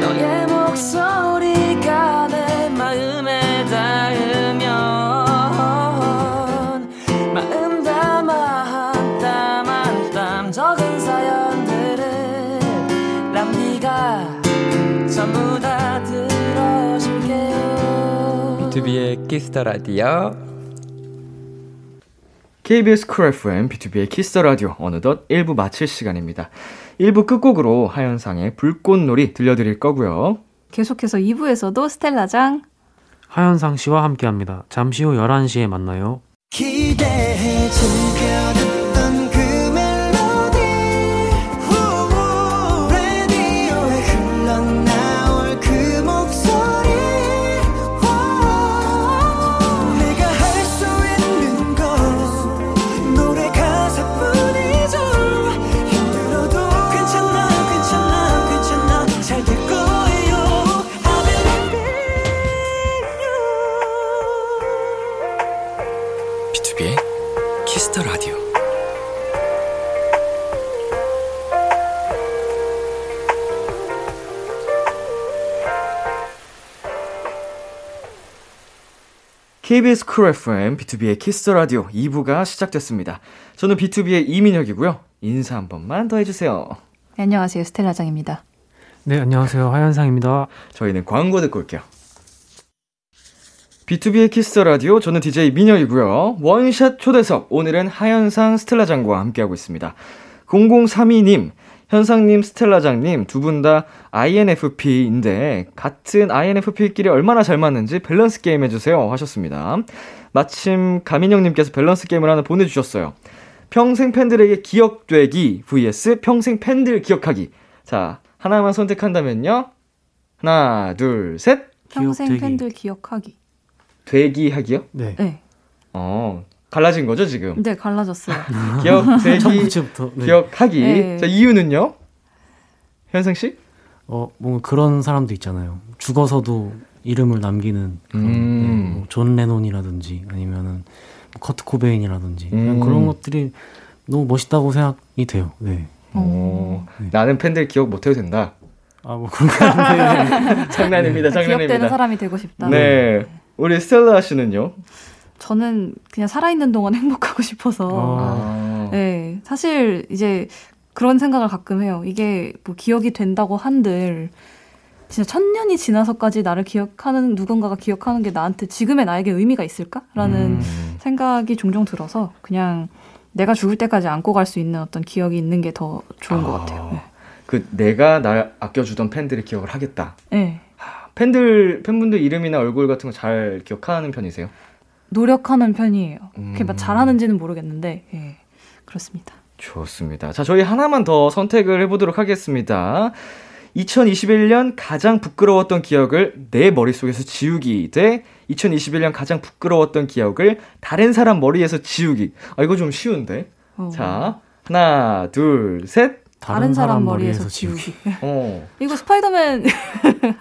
너의 목소리가 내 마음에 닿으면 마음 담아 한 땀 한 땀 적은 사연들을 람디가 전부 다 들어줄게요. 비투비의 Kiss the Radio KBS Cool FM, 비투비의 Kiss the Radio 어느덧 1부 마칠 시간입니다. 1부 끝곡으로 하현상의 불꽃놀이 들려드릴 거고요. 계속해서 2부에서도 스텔라장 하현상 씨와 함께합니다. 잠시 후 11시에 만나요. 기대해 KBS 쿨 FM, B2B의 키스터 라디오 2부가 시작됐습니다. 저는 BTOB의 이민혁이고요. 인사 한 번만 더 해주세요. 네, 안녕하세요 스텔라장입니다. 네, 안녕하세요. 하현상입니다. 저희는 광고 듣고 올게요. B2B의 키스터 라디오, 저는 DJ 민혁이고요. 원샷 초대석, 오늘은 하현상 스텔라장과 함께하고 있습니다. 0032님, 현상님, 스텔라장님, 두 분 다 INFP인데, 같은 INFP끼리 얼마나 잘 맞는지 밸런스 게임 해주세요. 하셨습니다. 마침 가민영님께서 밸런스 게임을 하나 보내주셨어요. 평생 팬들에게 기억되기 vs 평생 팬들 기억하기. 자, 하나만 선택한다면요. 하나, 둘, 셋. 평생 기억되기. 팬들 기억하기. 되기 하기요? 네. 네, 어, 갈라진 거죠, 지금? 네 갈라졌어요. 기억, 첫 되기, 번째부터. 네. 기억하기. 네. 자, 이유는요? 현상씨? 어, 뭔가 그런 사람도 있잖아요. 죽어서도 이름을 남기는 그런, 음. 네, 뭐존 레논이라든지 아니면은 뭐 커트 코베인이라든지 그냥 음. 그런 것들이 너무 멋있다고 생각이 돼요. 네. 어, 네. 나는 팬들 기억 못해도 된다. 아, 뭐 그런 게 아닌데. 장난입니다, 기억되는 장난입니다. 사람이 되고 싶다. 네. 우리 스텔라 씨는요? 저는 그냥 살아있는 동안 행복하고 싶어서. 어. 아. 네, 사실 이제 그런 생각을 가끔 해요. 이게 뭐 기억이 된다고 한들 진짜 천 년이 지나서까지 나를 기억하는 누군가가 기억하는 게 나한테 지금의 나에게 의미가 있을까라는 음. 생각이 종종 들어서 그냥 내가 죽을 때까지 안고 갈 수 있는 어떤 기억이 있는 게 더 좋은 것 아. 같아요. 네. 그 내가 나 아껴주던 팬들의 기억을 하겠다. 네. 팬들 팬분들 이름이나 얼굴 같은 거 잘 기억하는 편이세요? 노력하는 편이에요. 그게 음. 막 잘하는지는 모르겠는데, 예, 그렇습니다. 좋습니다. 자, 저희 하나만 더 선택을 해보도록 하겠습니다. 2021년 가장 부끄러웠던 기억을 내 머릿속에서 지우기 대 2021년 가장 부끄러웠던 기억을 다른 사람 머리에서 지우기. 아, 이거 좀 쉬운데. 어. 자, 하나, 둘, 셋. 다른 사람 머리에서 지우기. 어. 이거 스파이더맨.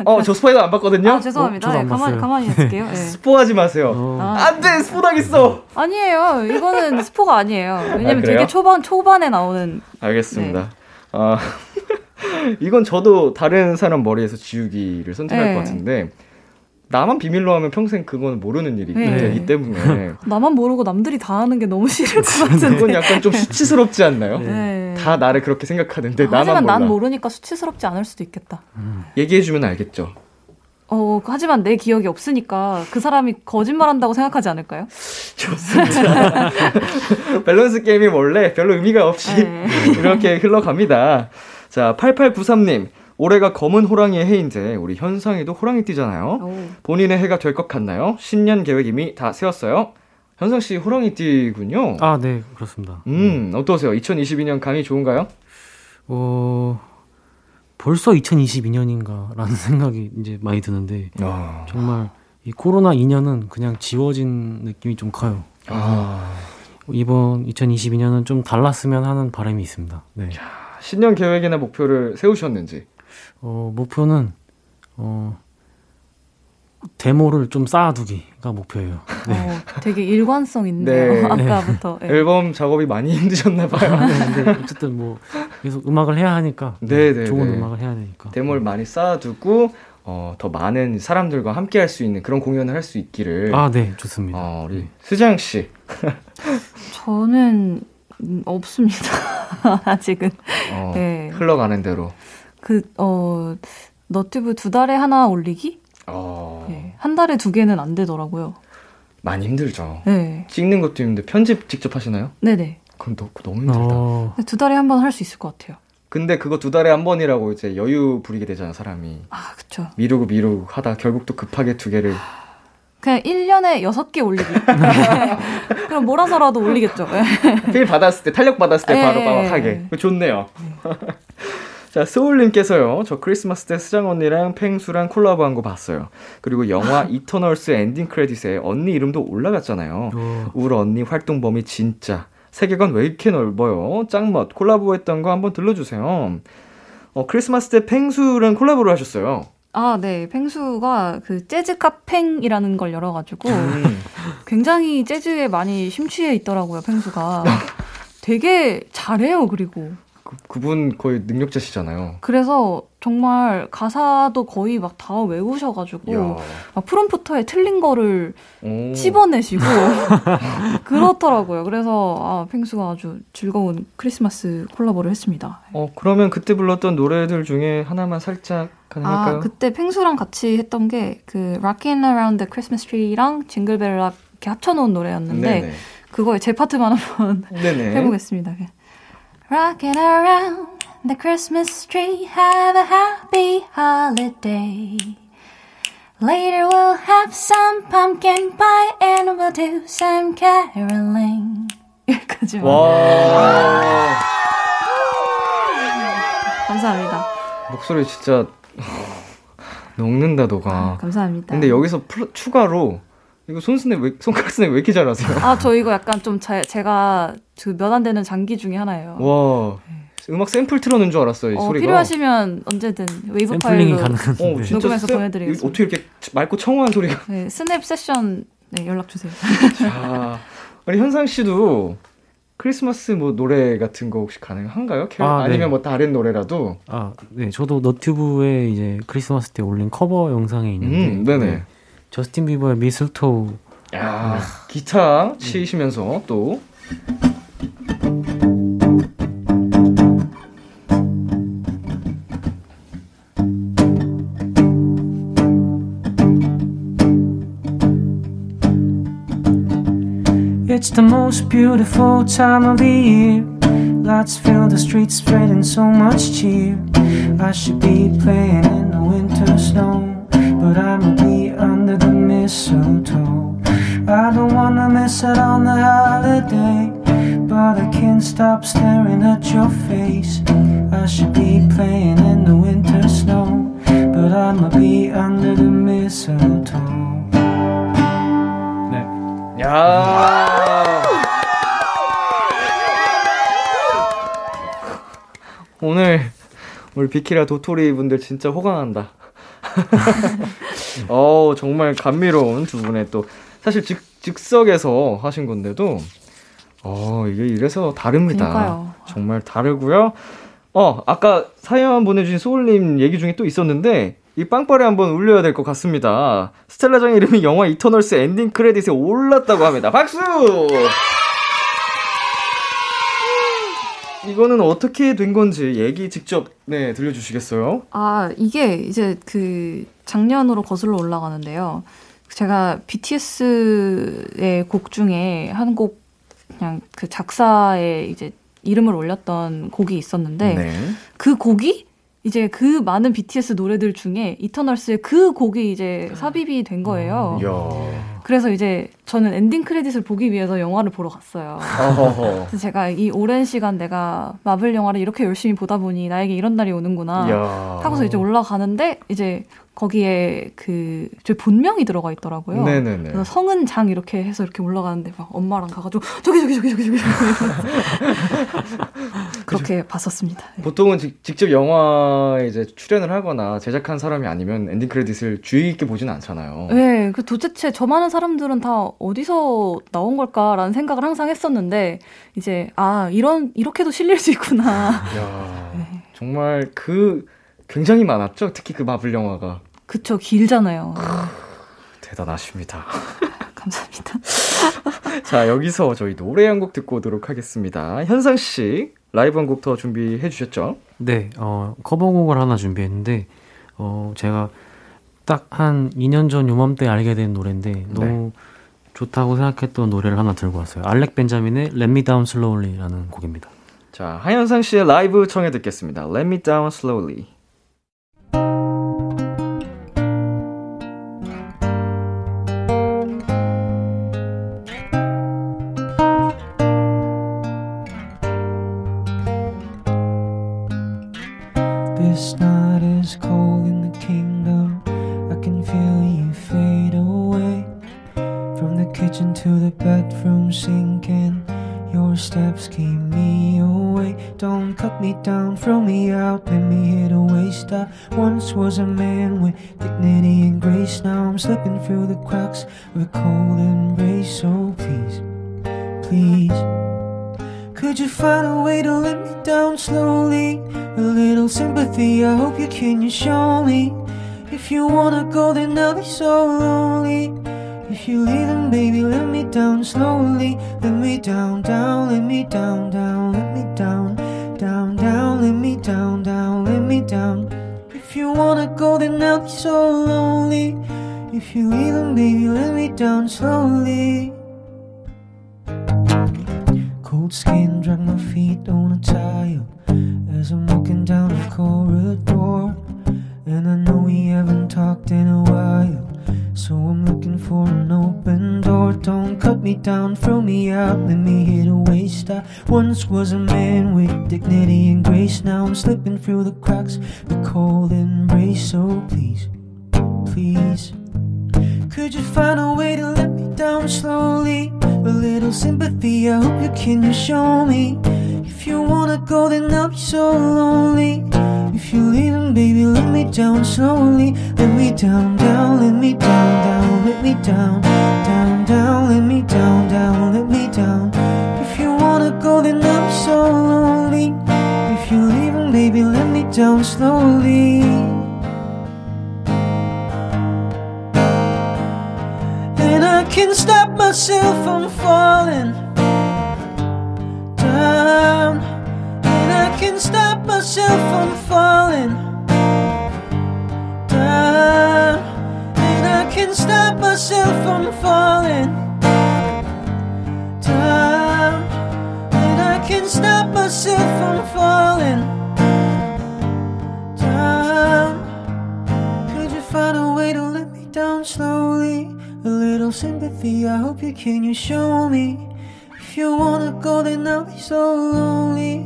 어, 저 스파이더 안 봤거든요? 아, 죄송합니다. 어, 예, 안 가만히, 있을게요. 예. 스포하지 마세요. 어, 아. 안 돼! 스포 당했어! 아니에요. 이거는 스포가 아니에요. 왜냐면 아? 되게 초반, 초반에 나오는. 알겠습니다. 네. 아, 이건 저도 다른 사람 머리에서 지우기를 선택할 네. 것 같은데, 나만 비밀로 하면 평생 그건 모르는 일이 네. 되기 때문에, 나만 모르고 남들이 다 하는 게 너무 싫을 것 그건 같은데. 약간 좀 수치스럽지 않나요? 네. 다 나를 그렇게 생각하는데, 나만 하지만 몰라. 난 모르니까 수치스럽지 않을 수도 있겠다. 얘기해주면 알겠죠. 어, 하지만 내 기억이 없으니까 그 사람이 거짓말한다고 생각하지 않을까요? 좋습니다. 밸런스 게임이 원래 별로 의미가 없이 네. 이렇게 흘러갑니다. 자, 8893님. 올해가 검은 호랑이의 해인데 우리 현상이도 호랑이 띠잖아요. 오. 본인의 해가 될 것 같나요? 신년 계획 이미 다 세웠어요? 현상 씨 호랑이 띠군요. 아, 네, 그렇습니다. 음, 어떠세요? 2022년 감이 좋은가요? 어, 벌써 2022년인가라는 생각이 이제 많이 드는데, 아, 정말 이 코로나 2년은 그냥 지워진 느낌이 좀 커요. 아, 이번 2022년은 좀 달랐으면 하는 바람이 있습니다. 네. 신년 계획이나 목표를 세우셨는지. 어, 목표는, 어, 데모를 좀 쌓아두기가 목표예요. 네. 어, 되게 일관성 있네요. 네. 아까부터. 예. 앨범 작업이 많이 힘드셨나 봐요. 네, 근데 어쨌든 뭐 계속 음악을 해야 하니까 네, 네, 좋은 네. 음악을 해야 되니까 데모를 많이 쌓아두고 어, 더 많은 사람들과 함께 할 수 있는 그런 공연을 할 수 있기를. 아, 네, 좋습니다. 어, 우리 수장 씨. 저는 음, 없습니다. 아직은. 어, 네. 흘러가는 대로. 그, 어, 너튜브 두 달에 하나 올리기? 어, 네. 한 달에 두 개는 안 되더라고요. 많이 힘들죠. 네. 찍는 것도 힘든데 편집 직접 하시나요? 네네. 그럼 너, 너무 힘들다. 어, 두 달에 한 번 할 수 있을 것 같아요. 근데 그거 두 달에 한 번이라고 이제 여유 부리게 되잖아, 사람이. 아, 그쵸. 미루고 미루고 하다 결국 또 급하게 두 개를. 그냥 1년에 6개 올리기. 그럼 몰아서라도 올리겠죠. 네. 필 받았을 때, 탄력 받았을 때 바로 예. 그거 좋네요. 자, 소울님께서요, 저 크리스마스 때 스장 언니랑 펭수랑 콜라보한 거 봤어요. 그리고 영화 이터널스 엔딩 크레딧에 언니 이름도 올라갔잖아요. 어, 우리 언니 활동 범위 진짜. 세계관 왜 이렇게 넓어요? 짱멋. 콜라보했던 거 한번 들려주세요. 어, 크리스마스 때 팽수랑 콜라보를 하셨어요. 아, 네. 펭수가 그 재즈 카팽이라는 걸 열어가지고 음. 굉장히 재즈에 많이 심취해 있더라고요, 펭수가. 되게 잘해요, 그리고. 그, 그분 거의 능력자시잖아요. 그래서 정말 가사도 거의 막 다 외우셔가지고. 막 프롬프터에 틀린 거를 오. 씹어내시고 그렇더라고요. 그래서 아, 펭수가 아주 즐거운 크리스마스 콜라보를 했습니다. 어, 그러면 그때 불렀던 노래들 중에 하나만 살짝 가능할까요? 아, 그때 펭수랑 같이 했던 게 그 Rockin' Around the Christmas Tree랑 징글벨 락 이렇게 합쳐놓은 노래였는데 네네. 그거에 제 파트만 한번. 해보겠습니다. Rockin' around the Christmas tree, have a happy holiday. Later we'll have some pumpkin pie and we'll do some caroling. 여기까지만. 와. 감사합니다. 목소리 진짜 녹는다 녹아. 아, 감사합니다. 근데 여기서 추가로 이거 손스냅 왜 손가락 스냅 왜 이렇게 잘하세요? 아, 저 이거 약간 좀 제, 제가 그 몇 안 되는 장기 중에 하나예요. 와. 음악 샘플 틀어놓은 줄 알았어요, 이 어, 소리가. 필요하시면 언제든 웨이브 파일로 가능한. 어, 네. 녹음해서 샘- 보내드리겠습니다. 어떻게 이렇게 맑고 청아한 소리가. 네, 스냅 세션 네, 연락 주세요. 자, 우리 현상 씨도 크리스마스 뭐 노래 같은 거 혹시 가능한가요? 캐- 아, 네. 아니면 뭐 다른 노래라도. 아, 네, 저도 너튜브에 이제 크리스마스 때 올린 커버 영상이 있는데, 음, 네네. 네, 저스틴 비버의 미슬토우 야, 기타 치시면서 또 It's the most beautiful time of the year. Lights fill the streets, spreading so much cheer. I should be playing in the winter snow, but I'ma be under the mistletoe. I don't wanna miss out on the holiday, but I can't stop staring your face. I should be playing in the winter snow, but I'ma be under the mistletoe. 네. 야. 오늘 우리 비키라 도토리 분들 진짜 호강한다. 어 정말 감미로운 두 분의 또 사실 즉 즉석에서 하신 건데도 어 이게 이래서 다릅니다. 그러니까요. 정말 다르고요. 어 아까 사연 보내주신 소울님 얘기 중에 또 있었는데 이 빵빠레 한번 울려야 될 것 같습니다. 스텔라장 이름이 영화 이터널스 엔딩 크레딧에 올랐다고 합니다. 박수! 이거는 어떻게 된 건지 얘기 직접 네 들려주시겠어요? 아, 이게 이제 그 작년으로 거슬러 올라가는데요. 제가 BTS의 곡 중에 한 곡 그냥 그 작사에 이제 이름을 올렸던 곡이 있었는데 네. 그 곡이 이제 그 많은 BTS 노래들 중에 이터널스의 그 곡이 이제 삽입이 된 거예요. 이야. 그래서 이제 저는 엔딩 크레딧을 보기 위해서 영화를 보러 갔어요. 그래서 제가 이 오랜 시간 내가 마블 영화를 이렇게 열심히 보다 보니 나에게 이런 날이 오는구나 이야. 하고서 이제 올라가는데 이제 거기에 그 제 본명이 들어가 있더라고요. 네네네. 그래서 성은 장 이렇게 해서 이렇게 올라가는데 막 엄마랑 가가지고 저기 저기 저기 저기 저기 그렇게 봤었습니다. 네. 보통은 직, 직접 영화에 이제 출연을 하거나 제작한 사람이 아니면 엔딩 크레딧을 주의 있게 보지는 않잖아요. 네, 그 도대체 저 많은 사람들은 다 어디서 나온 걸까라는 생각을 항상 했었는데 이제 아 이런 이렇게도 실릴 수 있구나. 이야. 네. 정말 그 굉장히 많았죠. 특히 그 마블 영화가 그쵸 길잖아요. 대단하십니다. 감사합니다. 자 여기서 저희 노래 한 곡 듣고 오도록 하겠습니다. 현상 씨 라이브 한 곡 더 준비해 주셨죠? 네, 어, 커버곡을 하나 준비했는데, 어, 제가 딱 한 2년 전 요맘때 알게 된 노래인데, 너무 좋다고 생각했던 노래를 하나 들고 왔어요. 알렉 벤자민의 Let Me Down Slowly라는 곡입니다. 자 하현상 씨의 라이브 청해 듣겠습니다. Let me down slowly. My feet on a tile as I'm walking down the corridor. And I know we haven't talked in a while, so I'm looking for an open door. Don't cut me down, throw me out, let me hit a waste. I once was a man with dignity and grace. Now I'm slipping through the cracks, the cold embrace. So please, please. Could you find a way to let me down slowly? A little sympathy, I hope you can show me. If you wanna go, then I'll be so lonely. If you leave, then baby, let me down slowly. Let me down, down, let me down, down, let me down, down, down, let me down, down, let me down. If you wanna go, then be so lonely. If you leave, then baby, let me down slowly. And I can't stop myself from falling down. And I can't stop myself from falling down. And I can't stop myself from falling down. And I can't stop myself from falling down. Could you find a way to let me down slowly? Little sympathy, I hope you can you show me. If you wanna go, then I'll be so lonely.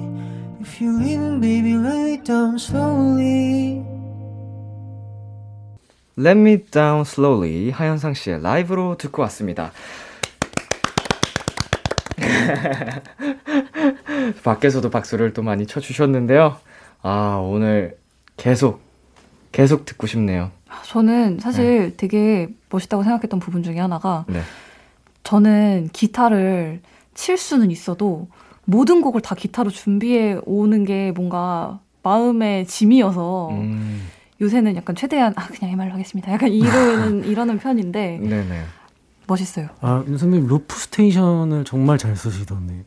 If you're leaving, baby, lay it down slowly. Let Me Down Slowly 하현상 씨의 라이브로 듣고 왔습니다. 밖에서도 박수를 또 많이 쳐주셨는데요. 아, 오늘 계속, 계속 듣고 싶네요. 저는 사실 되게 멋있다고 생각했던 부분 중에 하나가 네. 저는 기타를 칠 수는 있어도 모든 곡을 다 기타로 준비해 오는 게 뭔가 마음의 짐이어서 음, 요새는 약간 최대한 아 그냥 MR로 하겠습니다. 약간 이러는 이러는 편인데 네네. 멋있어요. 아, 선배님 loop station을 정말 잘 쓰시던데.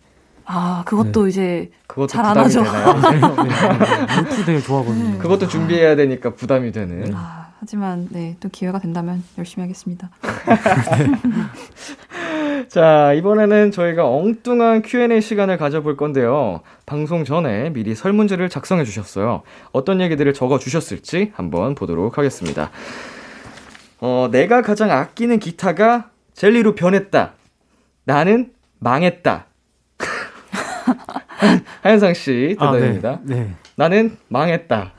아 그것도 이제 그것도 잘 안 하죠. 네, 네. 루프 되게 좋아하거든요. 그것도 준비해야 되니까 부담이 되는. 아, 하지만 네 또 기회가 된다면 열심히 하겠습니다. 자, 이번에는 저희가 엉뚱한 Q&A 시간을 가져볼 건데요. 방송 전에 미리 설문지를 작성해 주셨어요. 어떤 얘기들을 적어 주셨을지 한번 보도록 하겠습니다. 어, 내가 가장 아끼는 기타가 젤리로 변했다. 나는 망했다. 하현상 씨 아, 대답입니다. 네. 네. 나는 망했다.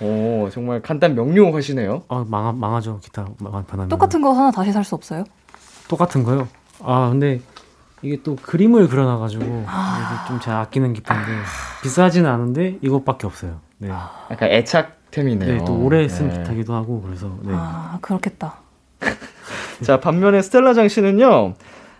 오, 정말 간단 명료하시네요. 아, 망하, 망하죠. 기타 망, 변하면. 똑같은 거 하나 다시 살 수 없어요? 똑같은 거요? 아, 근데 이게 또 그림을 그려놔가지고 이게 좀 제가 아끼는 기타인데 비싸지는 않은데 이것밖에 없어요. 네. 약간 애착템이네요. 네, 또 오래 쓴 네. 기타기도 하고 그래서 네. 아 그렇겠다. 자, 반면에 스텔라 장 씨는요,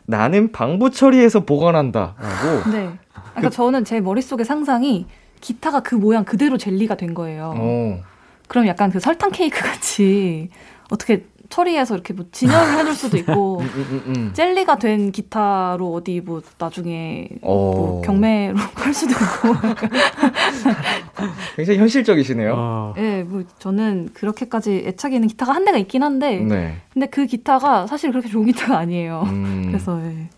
나는 방부 처리해서 보관한다. 라고. 네. 그러니까 저는 제 머릿속의 상상이 기타가 그 모양 그대로 젤리가 된 거예요. 어. 그럼 약간 그 설탕 케이크 같이 어떻게 처리해서 이렇게 뭐 진열을 해줄 수도 있고 음, 음, 음. 젤리가 된 기타로 어디 뭐 나중에 뭐 어. 경매로 팔 수도 있고. 굉장히 현실적이시네요. 아, 예, 뭐 저는 그렇게까지 애착이 있는 기타가 한 대가 있긴 한데, 네. 근데 그 기타가 사실 그렇게 좋은 기타가 아니에요. 음. 그래서 예.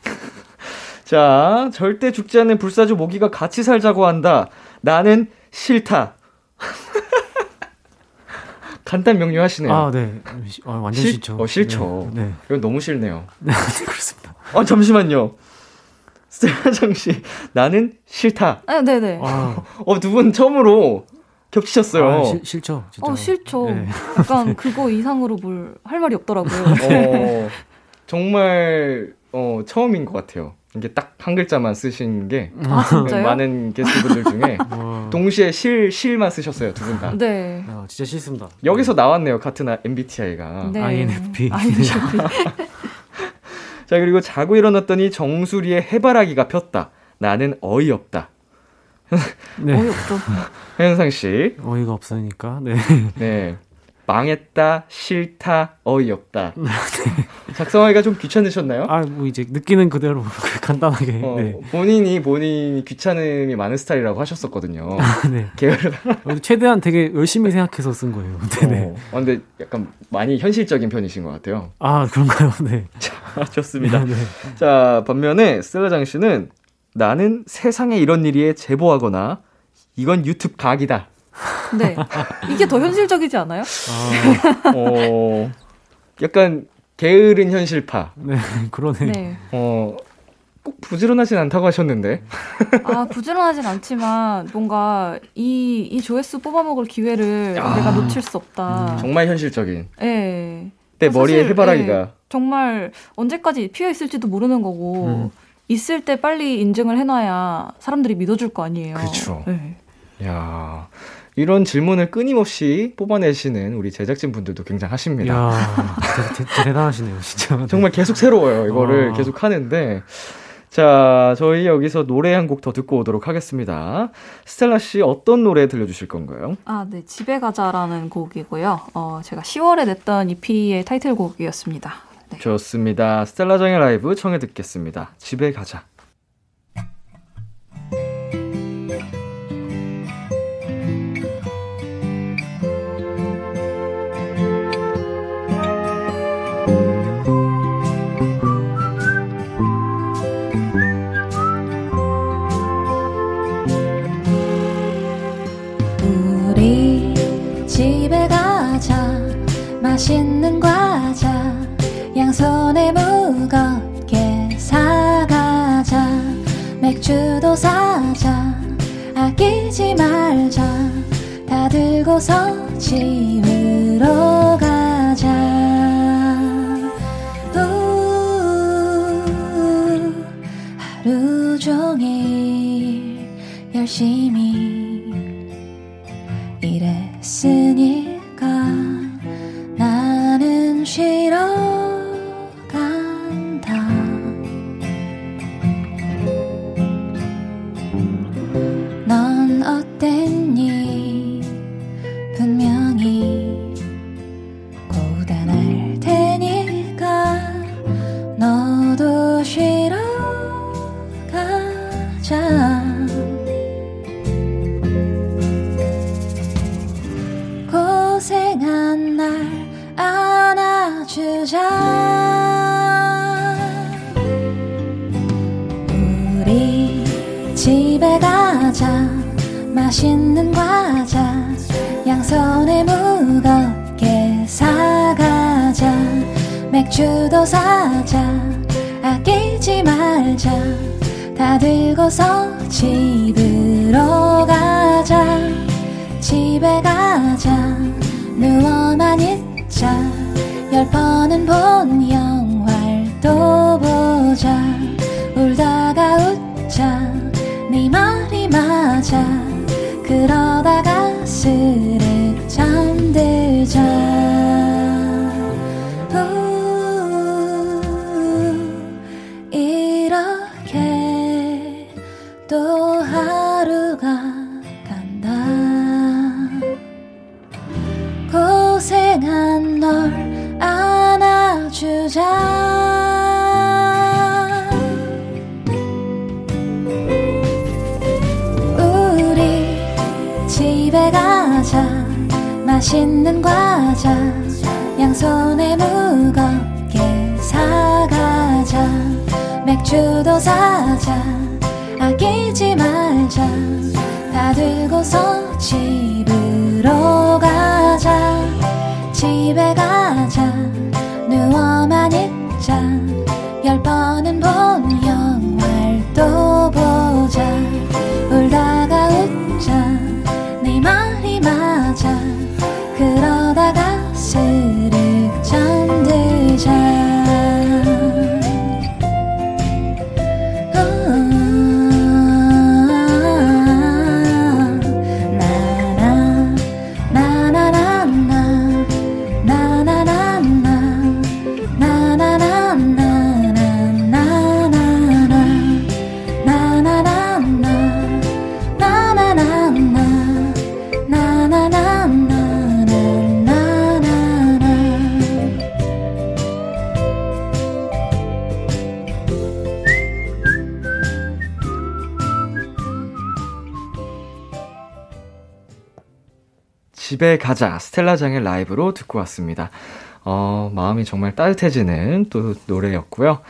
자, 절대 죽지 않는 불사조 모기가 같이 살자고 한다. 나는 싫다. 간단 명료하시네요. 아, 네. 시- 아, 완전 싫- 싫죠. 어, 싫죠. 네. 네. 이거 너무 싫네요. 네, 그렇습니다. 어, 잠시만요. 스텔라장 씨, 나는 싫다. 아, 네네. 아, 어, 두 분 처음으로 겹치셨어요. 아, 싫- 싫죠. 진짜. 어, 싫죠. 네. 약간 그거 이상으로 뭘 할 말이 없더라고요. 어, 정말 어, 처음인 것 같아요. 이게 딱 한 글자만 쓰신 게 아? 많은 게스트분들 중에 와. 동시에 실 실만 쓰셨어요 두 분 다. 네. 아, 진짜 싫습니다. 여기서 나왔네요 같은 MBTI가. 네. INFP. INFP. 자 그리고 자고 일어났더니 정수리에 해바라기가 폈다. 나는 어이없다. 네. 어이없죠. 현상 씨, 어이가 없으니까. 네. 네 망했다, 싫다, 어이없다. 작성하기가 좀 귀찮으셨나요? 아, 뭐 이제 느끼는 그대로 간단하게. 어, 네. 본인이 본인이 귀찮음이 많은 스타일이라고 하셨었거든요. 네. 게으르다. 최대한 되게 열심히 생각해서 쓴 거예요. 네네. 어, 어, 근데 약간 많이 현실적인 편이신 것 같아요. 아, 그런가요? 네. 좋습니다. 네. 자, 반면에 스텔라장 씨는 나는 세상에 이런 일에 제보하거나 이건 유튜브 각이다. 네. 이게 더 현실적이지 않아요? 아, 어, 약간 게으른 현실파. 네. 그러네. 네. 어, 꼭 부지런하진 않다고 하셨는데. 아, 부지런하진 않지만 뭔가 이, 이 조회수 뽑아먹을 기회를 아. 내가 놓칠 수 없다. 정말 현실적인. 예. 내 사실, 머리에 해바라기가. 예, 정말 언제까지 피어 있을지도 모르는 거고 음. 있을 때 빨리 인증을 해놔야 사람들이 믿어줄 거 아니에요. 그쵸. 예. 야 이런 질문을 끊임없이 뽑아내시는 우리 제작진 분들도 굉장하십니다. 이야, 대, 대, 대단하시네요, 진짜. 정말 계속 새로워요. 이거를 아. 계속 하는데. 자, 저희 여기서 노래 한 곡 더 듣고 오도록 하겠습니다. 스텔라 씨 어떤 노래 들려주실 건가요? 아, 네. 집에 가자라는 곡이고요. 어, 제가 10월에 냈던 EP의 타이틀곡이었습니다. 네. 좋습니다. 스텔라 장의 라이브 청해 듣겠습니다. 집에 가자. 본 영화를 또 보자 맛있는 과자 양손에 무겁게 사가자. 맥주도 사자 아끼지 말자. 다 들고서 집으로 가자. 집에 가자 집에 가자 스텔라장의 라이브로 듣고 왔습니다. 어, 마음이 정말 따뜻해지는 또 노래였고요.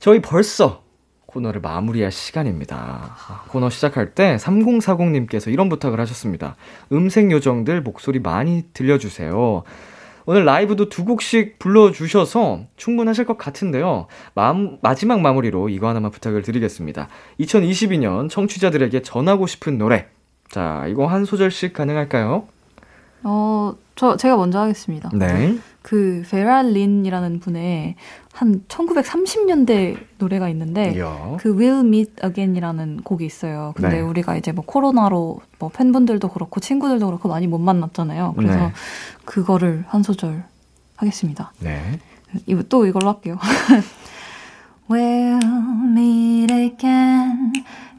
저희 벌써 코너를 마무리할 시간입니다. 아, 코너 시작할 때 3040님께서 이런 부탁을 하셨습니다. 음색 요정들 목소리 많이 들려주세요. 오늘 라이브도 두 곡씩 불러주셔서 충분하실 것 같은데요. 마음, 마지막 마무리로 이거 하나만 부탁을 드리겠습니다. 2022년 청취자들에게 전하고 싶은 노래. 자, 이거 한 소절씩 가능할까요? 어, 저, 제가 먼저 하겠습니다. 네. 그, 베랄린이라는 분의 한 1930년대 노래가 있는데, 이야. 그 We'll Meet Again이라는 곡이 있어요. 근데 네. 우리가 이제 뭐 코로나로 뭐 팬분들도 그렇고 친구들도 그렇고 많이 못 만났잖아요. 그래서 네. 그거를 한 소절 하겠습니다. 네. 이거 또 이걸로 할게요. We'll meet again.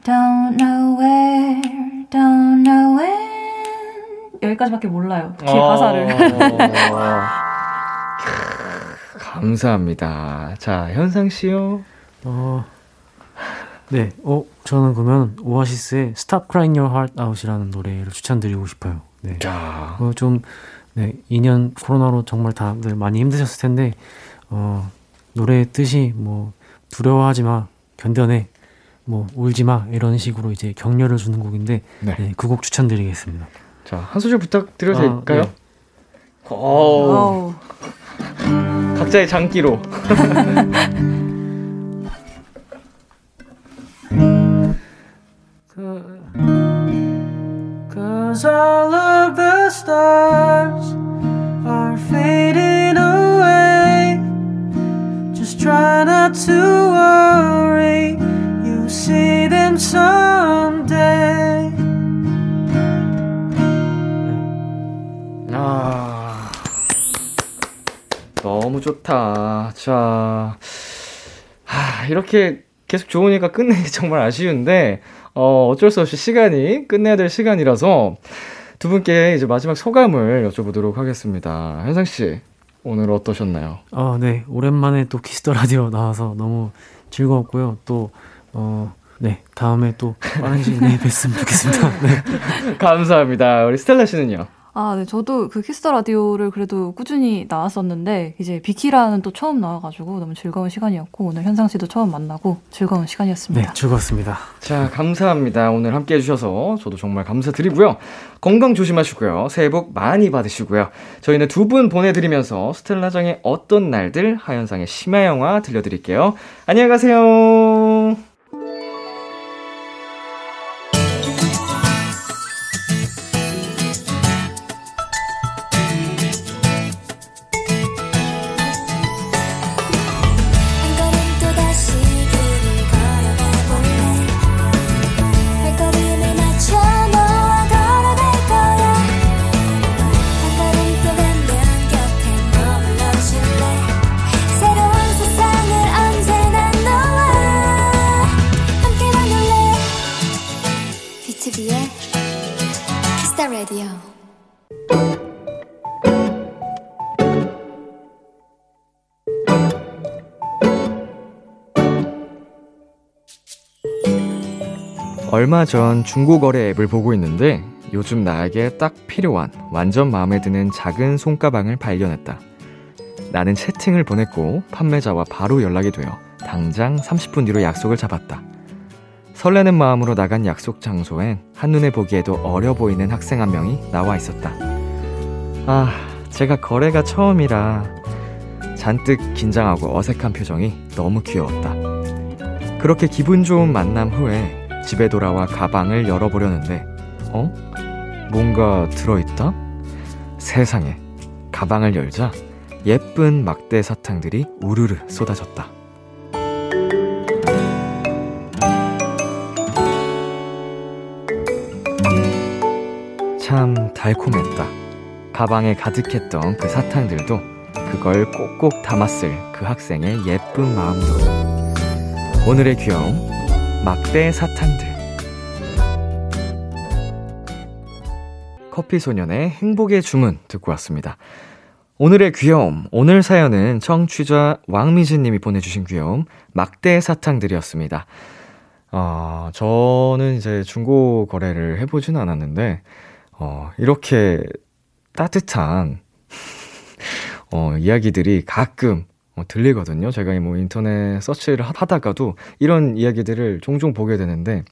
Don't know where, don't know when. 여기까지밖에 몰라요. 뒤에 가사를. 어. 감사합니다. 자, 현상 씨요. 어, 네, 어, 저는 그러면 오아시스의 Stop Crying Your Heart Out이라는 노래를 추천드리고 싶어요. 네. 자, 어, 좀, 네, 2년 코로나로 정말 다들 많이 힘드셨을 텐데, 어, 노래의 뜻이 뭐, 두려워하지 마, 견뎌내, 뭐, 울지 마, 이런 식으로 이제 격려를 주는 곡인데, 네. 네, 그 곡 추천드리겠습니다. 자, 한 소절 부탁드려도 아, 될까요? 네. 오. 각자의 장기로. Cause all of the stars are fading away. Just try not to worry, you'll see them someday. 아, 너무 좋다. 자, 하, 이렇게 계속 좋으니까 끝내기 정말 아쉬운데, 어, 어쩔 수 없이 시간이 끝내야 될 시간이라서 두 분께 이제 마지막 소감을 여쭤보도록 하겠습니다. 현상 씨, 오늘 어떠셨나요? 아, 네. 오랜만에 또 Kiss the Radio 나와서 너무 즐거웠고요. 또, 어, 네. 다음에 또 빠른 뵀으면 좋겠습니다. 네. 감사합니다. 우리 스텔라 씨는요? 아, 네. 저도 그 Kiss the Radio를 그래도 꾸준히 나왔었는데, 이제 비키라는 또 처음 나와가지고 너무 즐거운 시간이었고, 오늘 현상 씨도 처음 만나고 즐거운 네, 시간이었습니다. 즐거웠습니다. 자, 감사합니다. 오늘 함께 해주셔서 저도 정말 감사드리고요. 건강 조심하시고요. 새해 복 많이 받으시고요. 저희는 두 분 보내드리면서 스텔라장의 어떤 날들 하현상의 심야 영화 들려드릴게요. 안녕히 가세요. 얼마 전 중고거래 앱을 보고 있는데 요즘 나에게 딱 필요한 완전 마음에 드는 작은 손가방을 발견했다. 나는 채팅을 보냈고 판매자와 바로 연락이 되어 당장 30분 뒤로 약속을 잡았다. 설레는 마음으로 나간 약속 장소엔 한눈에 보기에도 어려 보이는 학생 한 명이 나와 있었다. 아, 제가 거래가 처음이라 잔뜩 긴장하고 어색한 표정이 너무 귀여웠다. 그렇게 기분 좋은 만남 후에 집에 돌아와 가방을 열어보려는데, 어? 뭔가 들어있다? 세상에, 가방을 열자 예쁜 막대 사탕들이 우르르 쏟아졌다. 참 달콤했다. 가방에 가득했던 그 사탕들도 그걸 꼭꼭 담았을 그 학생의 예쁜 마음도. 오늘의 귀여움, 막대 사탕들. 커피 소년의 행복의 주문 듣고 왔습니다. 오늘의 귀여움, 오늘 사연은 청취자 왕미진 님이 보내주신 귀여움, 막대 사탕들이었습니다. 어, 저는 이제 중고 거래를 해보진 않았는데, 어, 이렇게 따뜻한, 어, 이야기들이 가끔 어, 들리거든요. 제가 뭐 인터넷 서치를 하- 하다가도 이런 이야기들을 종종 보게 되는데,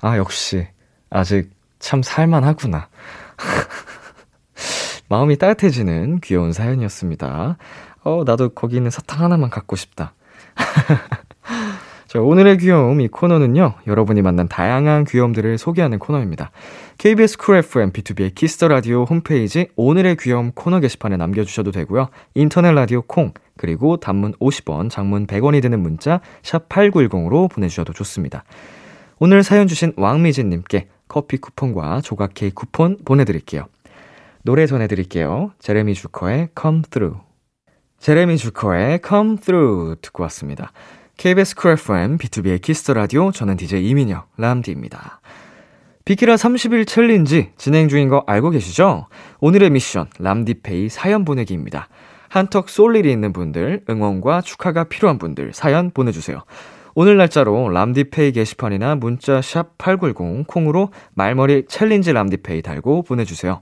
아, 역시, 아직 참 살만하구나. 마음이 따뜻해지는 귀여운 사연이었습니다. 어, 나도 거기 있는 사탕 하나만 갖고 싶다. 자, 오늘의 귀여움 이 코너는요, 여러분이 만난 다양한 귀여움들을 소개하는 코너입니다. KBS 쿨 FM B2B의 키스터 라디오 홈페이지 오늘의 귀여움 코너 게시판에 남겨 주셔도 되고요. 인터넷 라디오 콩, 그리고 단문 50원, 장문 100원이 드는 문자, 샵 8910으로 보내 주셔도 좋습니다. 오늘 사연 주신 왕미진 님께 커피 쿠폰과 조각 케이크 쿠폰 보내 드릴게요. 노래 전해 드릴게요. 제레미 주커의 Come Through. 제레미 주커의 Come Through 듣고 왔습니다. KBS 쿨 FM, B2B의 키스터 라디오, 저는 DJ 이민혁, 람디입니다. 비키라 30일 챌린지 진행 중인 거 알고 계시죠? 오늘의 미션, 람디페이 사연 보내기입니다. 한턱 쏠 일이 있는 분들, 응원과 축하가 필요한 분들, 사연 보내주세요. 오늘 날짜로 람디페이 게시판이나 문자 샵 8910 콩으로 말머리 챌린지 람디페이 달고 보내주세요.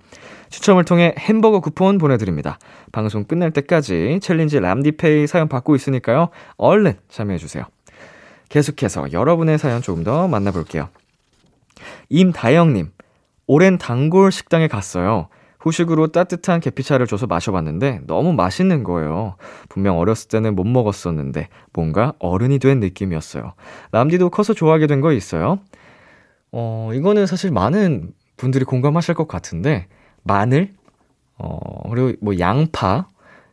추첨을 통해 햄버거 쿠폰 보내드립니다. 방송 끝날 때까지 챌린지 람디페이 사연 받고 있으니까요. 얼른 참여해주세요. 계속해서 여러분의 사연 조금 더 만나볼게요. 임다영님, 오랜 단골 식당에 갔어요. 후식으로 따뜻한 계피차를 줘서 마셔봤는데 너무 맛있는 거예요. 분명 어렸을 때는 못 먹었었는데 뭔가 어른이 된 느낌이었어요. 람디도 커서 좋아하게 된 거 있어요? 어, 이거는 사실 많은 분들이 공감하실 것 같은데 마늘, 어, 그리고 뭐 양파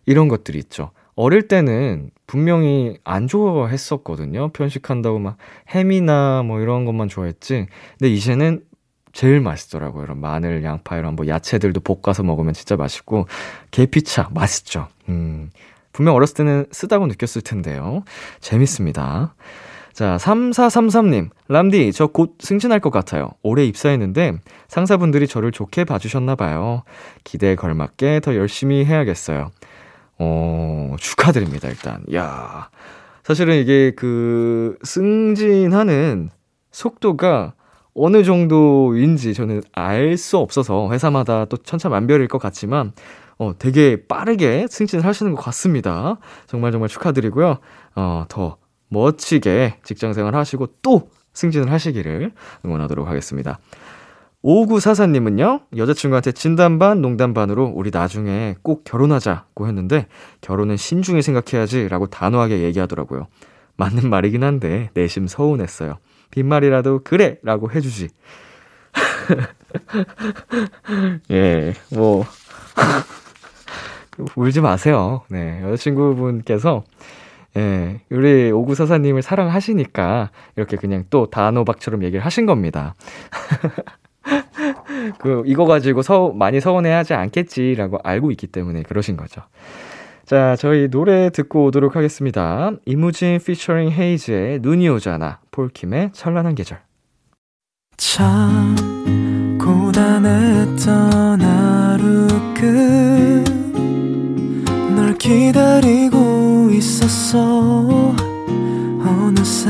이런 것들이 있죠. 어릴 때는 분명히 안 좋아했었거든요. 편식한다고 막 햄이나 뭐 이런 것만 좋아했지. 근데 이제는 제일 맛있더라고요. 이런 마늘, 양파 이런 뭐 야채들도 볶아서 먹으면 진짜 맛있고 계피차 맛있죠. 음. 분명 어렸을 때는 쓰다고 느꼈을 텐데요. 재밌습니다. 자, 3433님. 람디, 저 곧 승진할 것 같아요. 올해 입사했는데 상사분들이 저를 좋게 봐주셨나봐요. 기대에 걸맞게 더 열심히 해야겠어요. 어, 축하드립니다, 일단. 야 사실은 이게 그 승진하는 속도가 어느 정도인지 저는 알 수 없어서 회사마다 또 천차만별일 것 같지만 어, 되게 빠르게 승진을 하시는 것 같습니다. 정말 정말 축하드리고요. 어, 더 멋지게 직장 생활 하시고 또 승진을 하시기를 응원하도록 하겠습니다. 5944님은요, 여자친구한테 진담반, 농담반으로 우리 나중에 꼭 결혼하자고 했는데, 결혼은 신중히 생각해야지 라고 단호하게 얘기하더라고요. 맞는 말이긴 한데, 내심 서운했어요. 빈말이라도 그래! 라고 해주지. 예, 뭐, 울지 마세요. 네, 여자친구분께서 예, 우리 오구사사님을 사랑하시니까 이렇게 그냥 또 단호박처럼 얘기를 하신 겁니다. 그, 이거 가지고 서, 많이 서운해 하지 않겠지라고 알고 있기 때문에 그러신 거죠. 자, 저희 노래 듣고 오도록 하겠습니다. 이무진 피처링 헤이즈의 눈이 오잖아, 폴킴의 찬란한 계절. 참, 고단했던 하루 끝, 널 기다리고 있었어. 어느새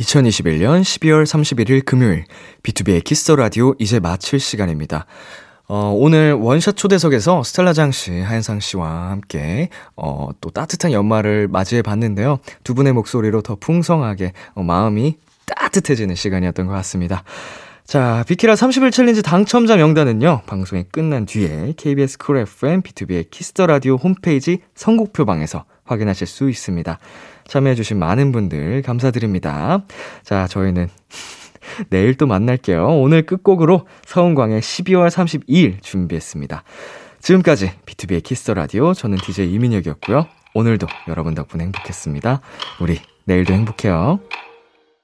2021년 12월 31일 금요일 BTOB의 Kiss the Radio 이제 마칠 시간입니다. 어, 오늘 원샷 초대석에서 스텔라장 씨, 하현상 씨와 함께 어, 또 따뜻한 연말을 맞이해 봤는데요. 두 분의 목소리로 더 풍성하게 어, 마음이 따뜻해지는 시간이었던 것 같습니다. 자, 비키라 30일 챌린지 당첨자 명단은요, 방송이 끝난 뒤에 KBS 쿨 FM, B2B의 키스터 라디오 홈페이지 선곡표방에서 확인하실 수 있습니다. 참여해주신 많은 분들 감사드립니다. 자, 저희는 내일 또 만날게요. 오늘 끝곡으로 서은광의 12월 32일 준비했습니다. 지금까지 B2B의 키스터 라디오, 저는 DJ 이민혁이었고요. 오늘도 여러분 덕분에 행복했습니다. 우리 내일도 행복해요.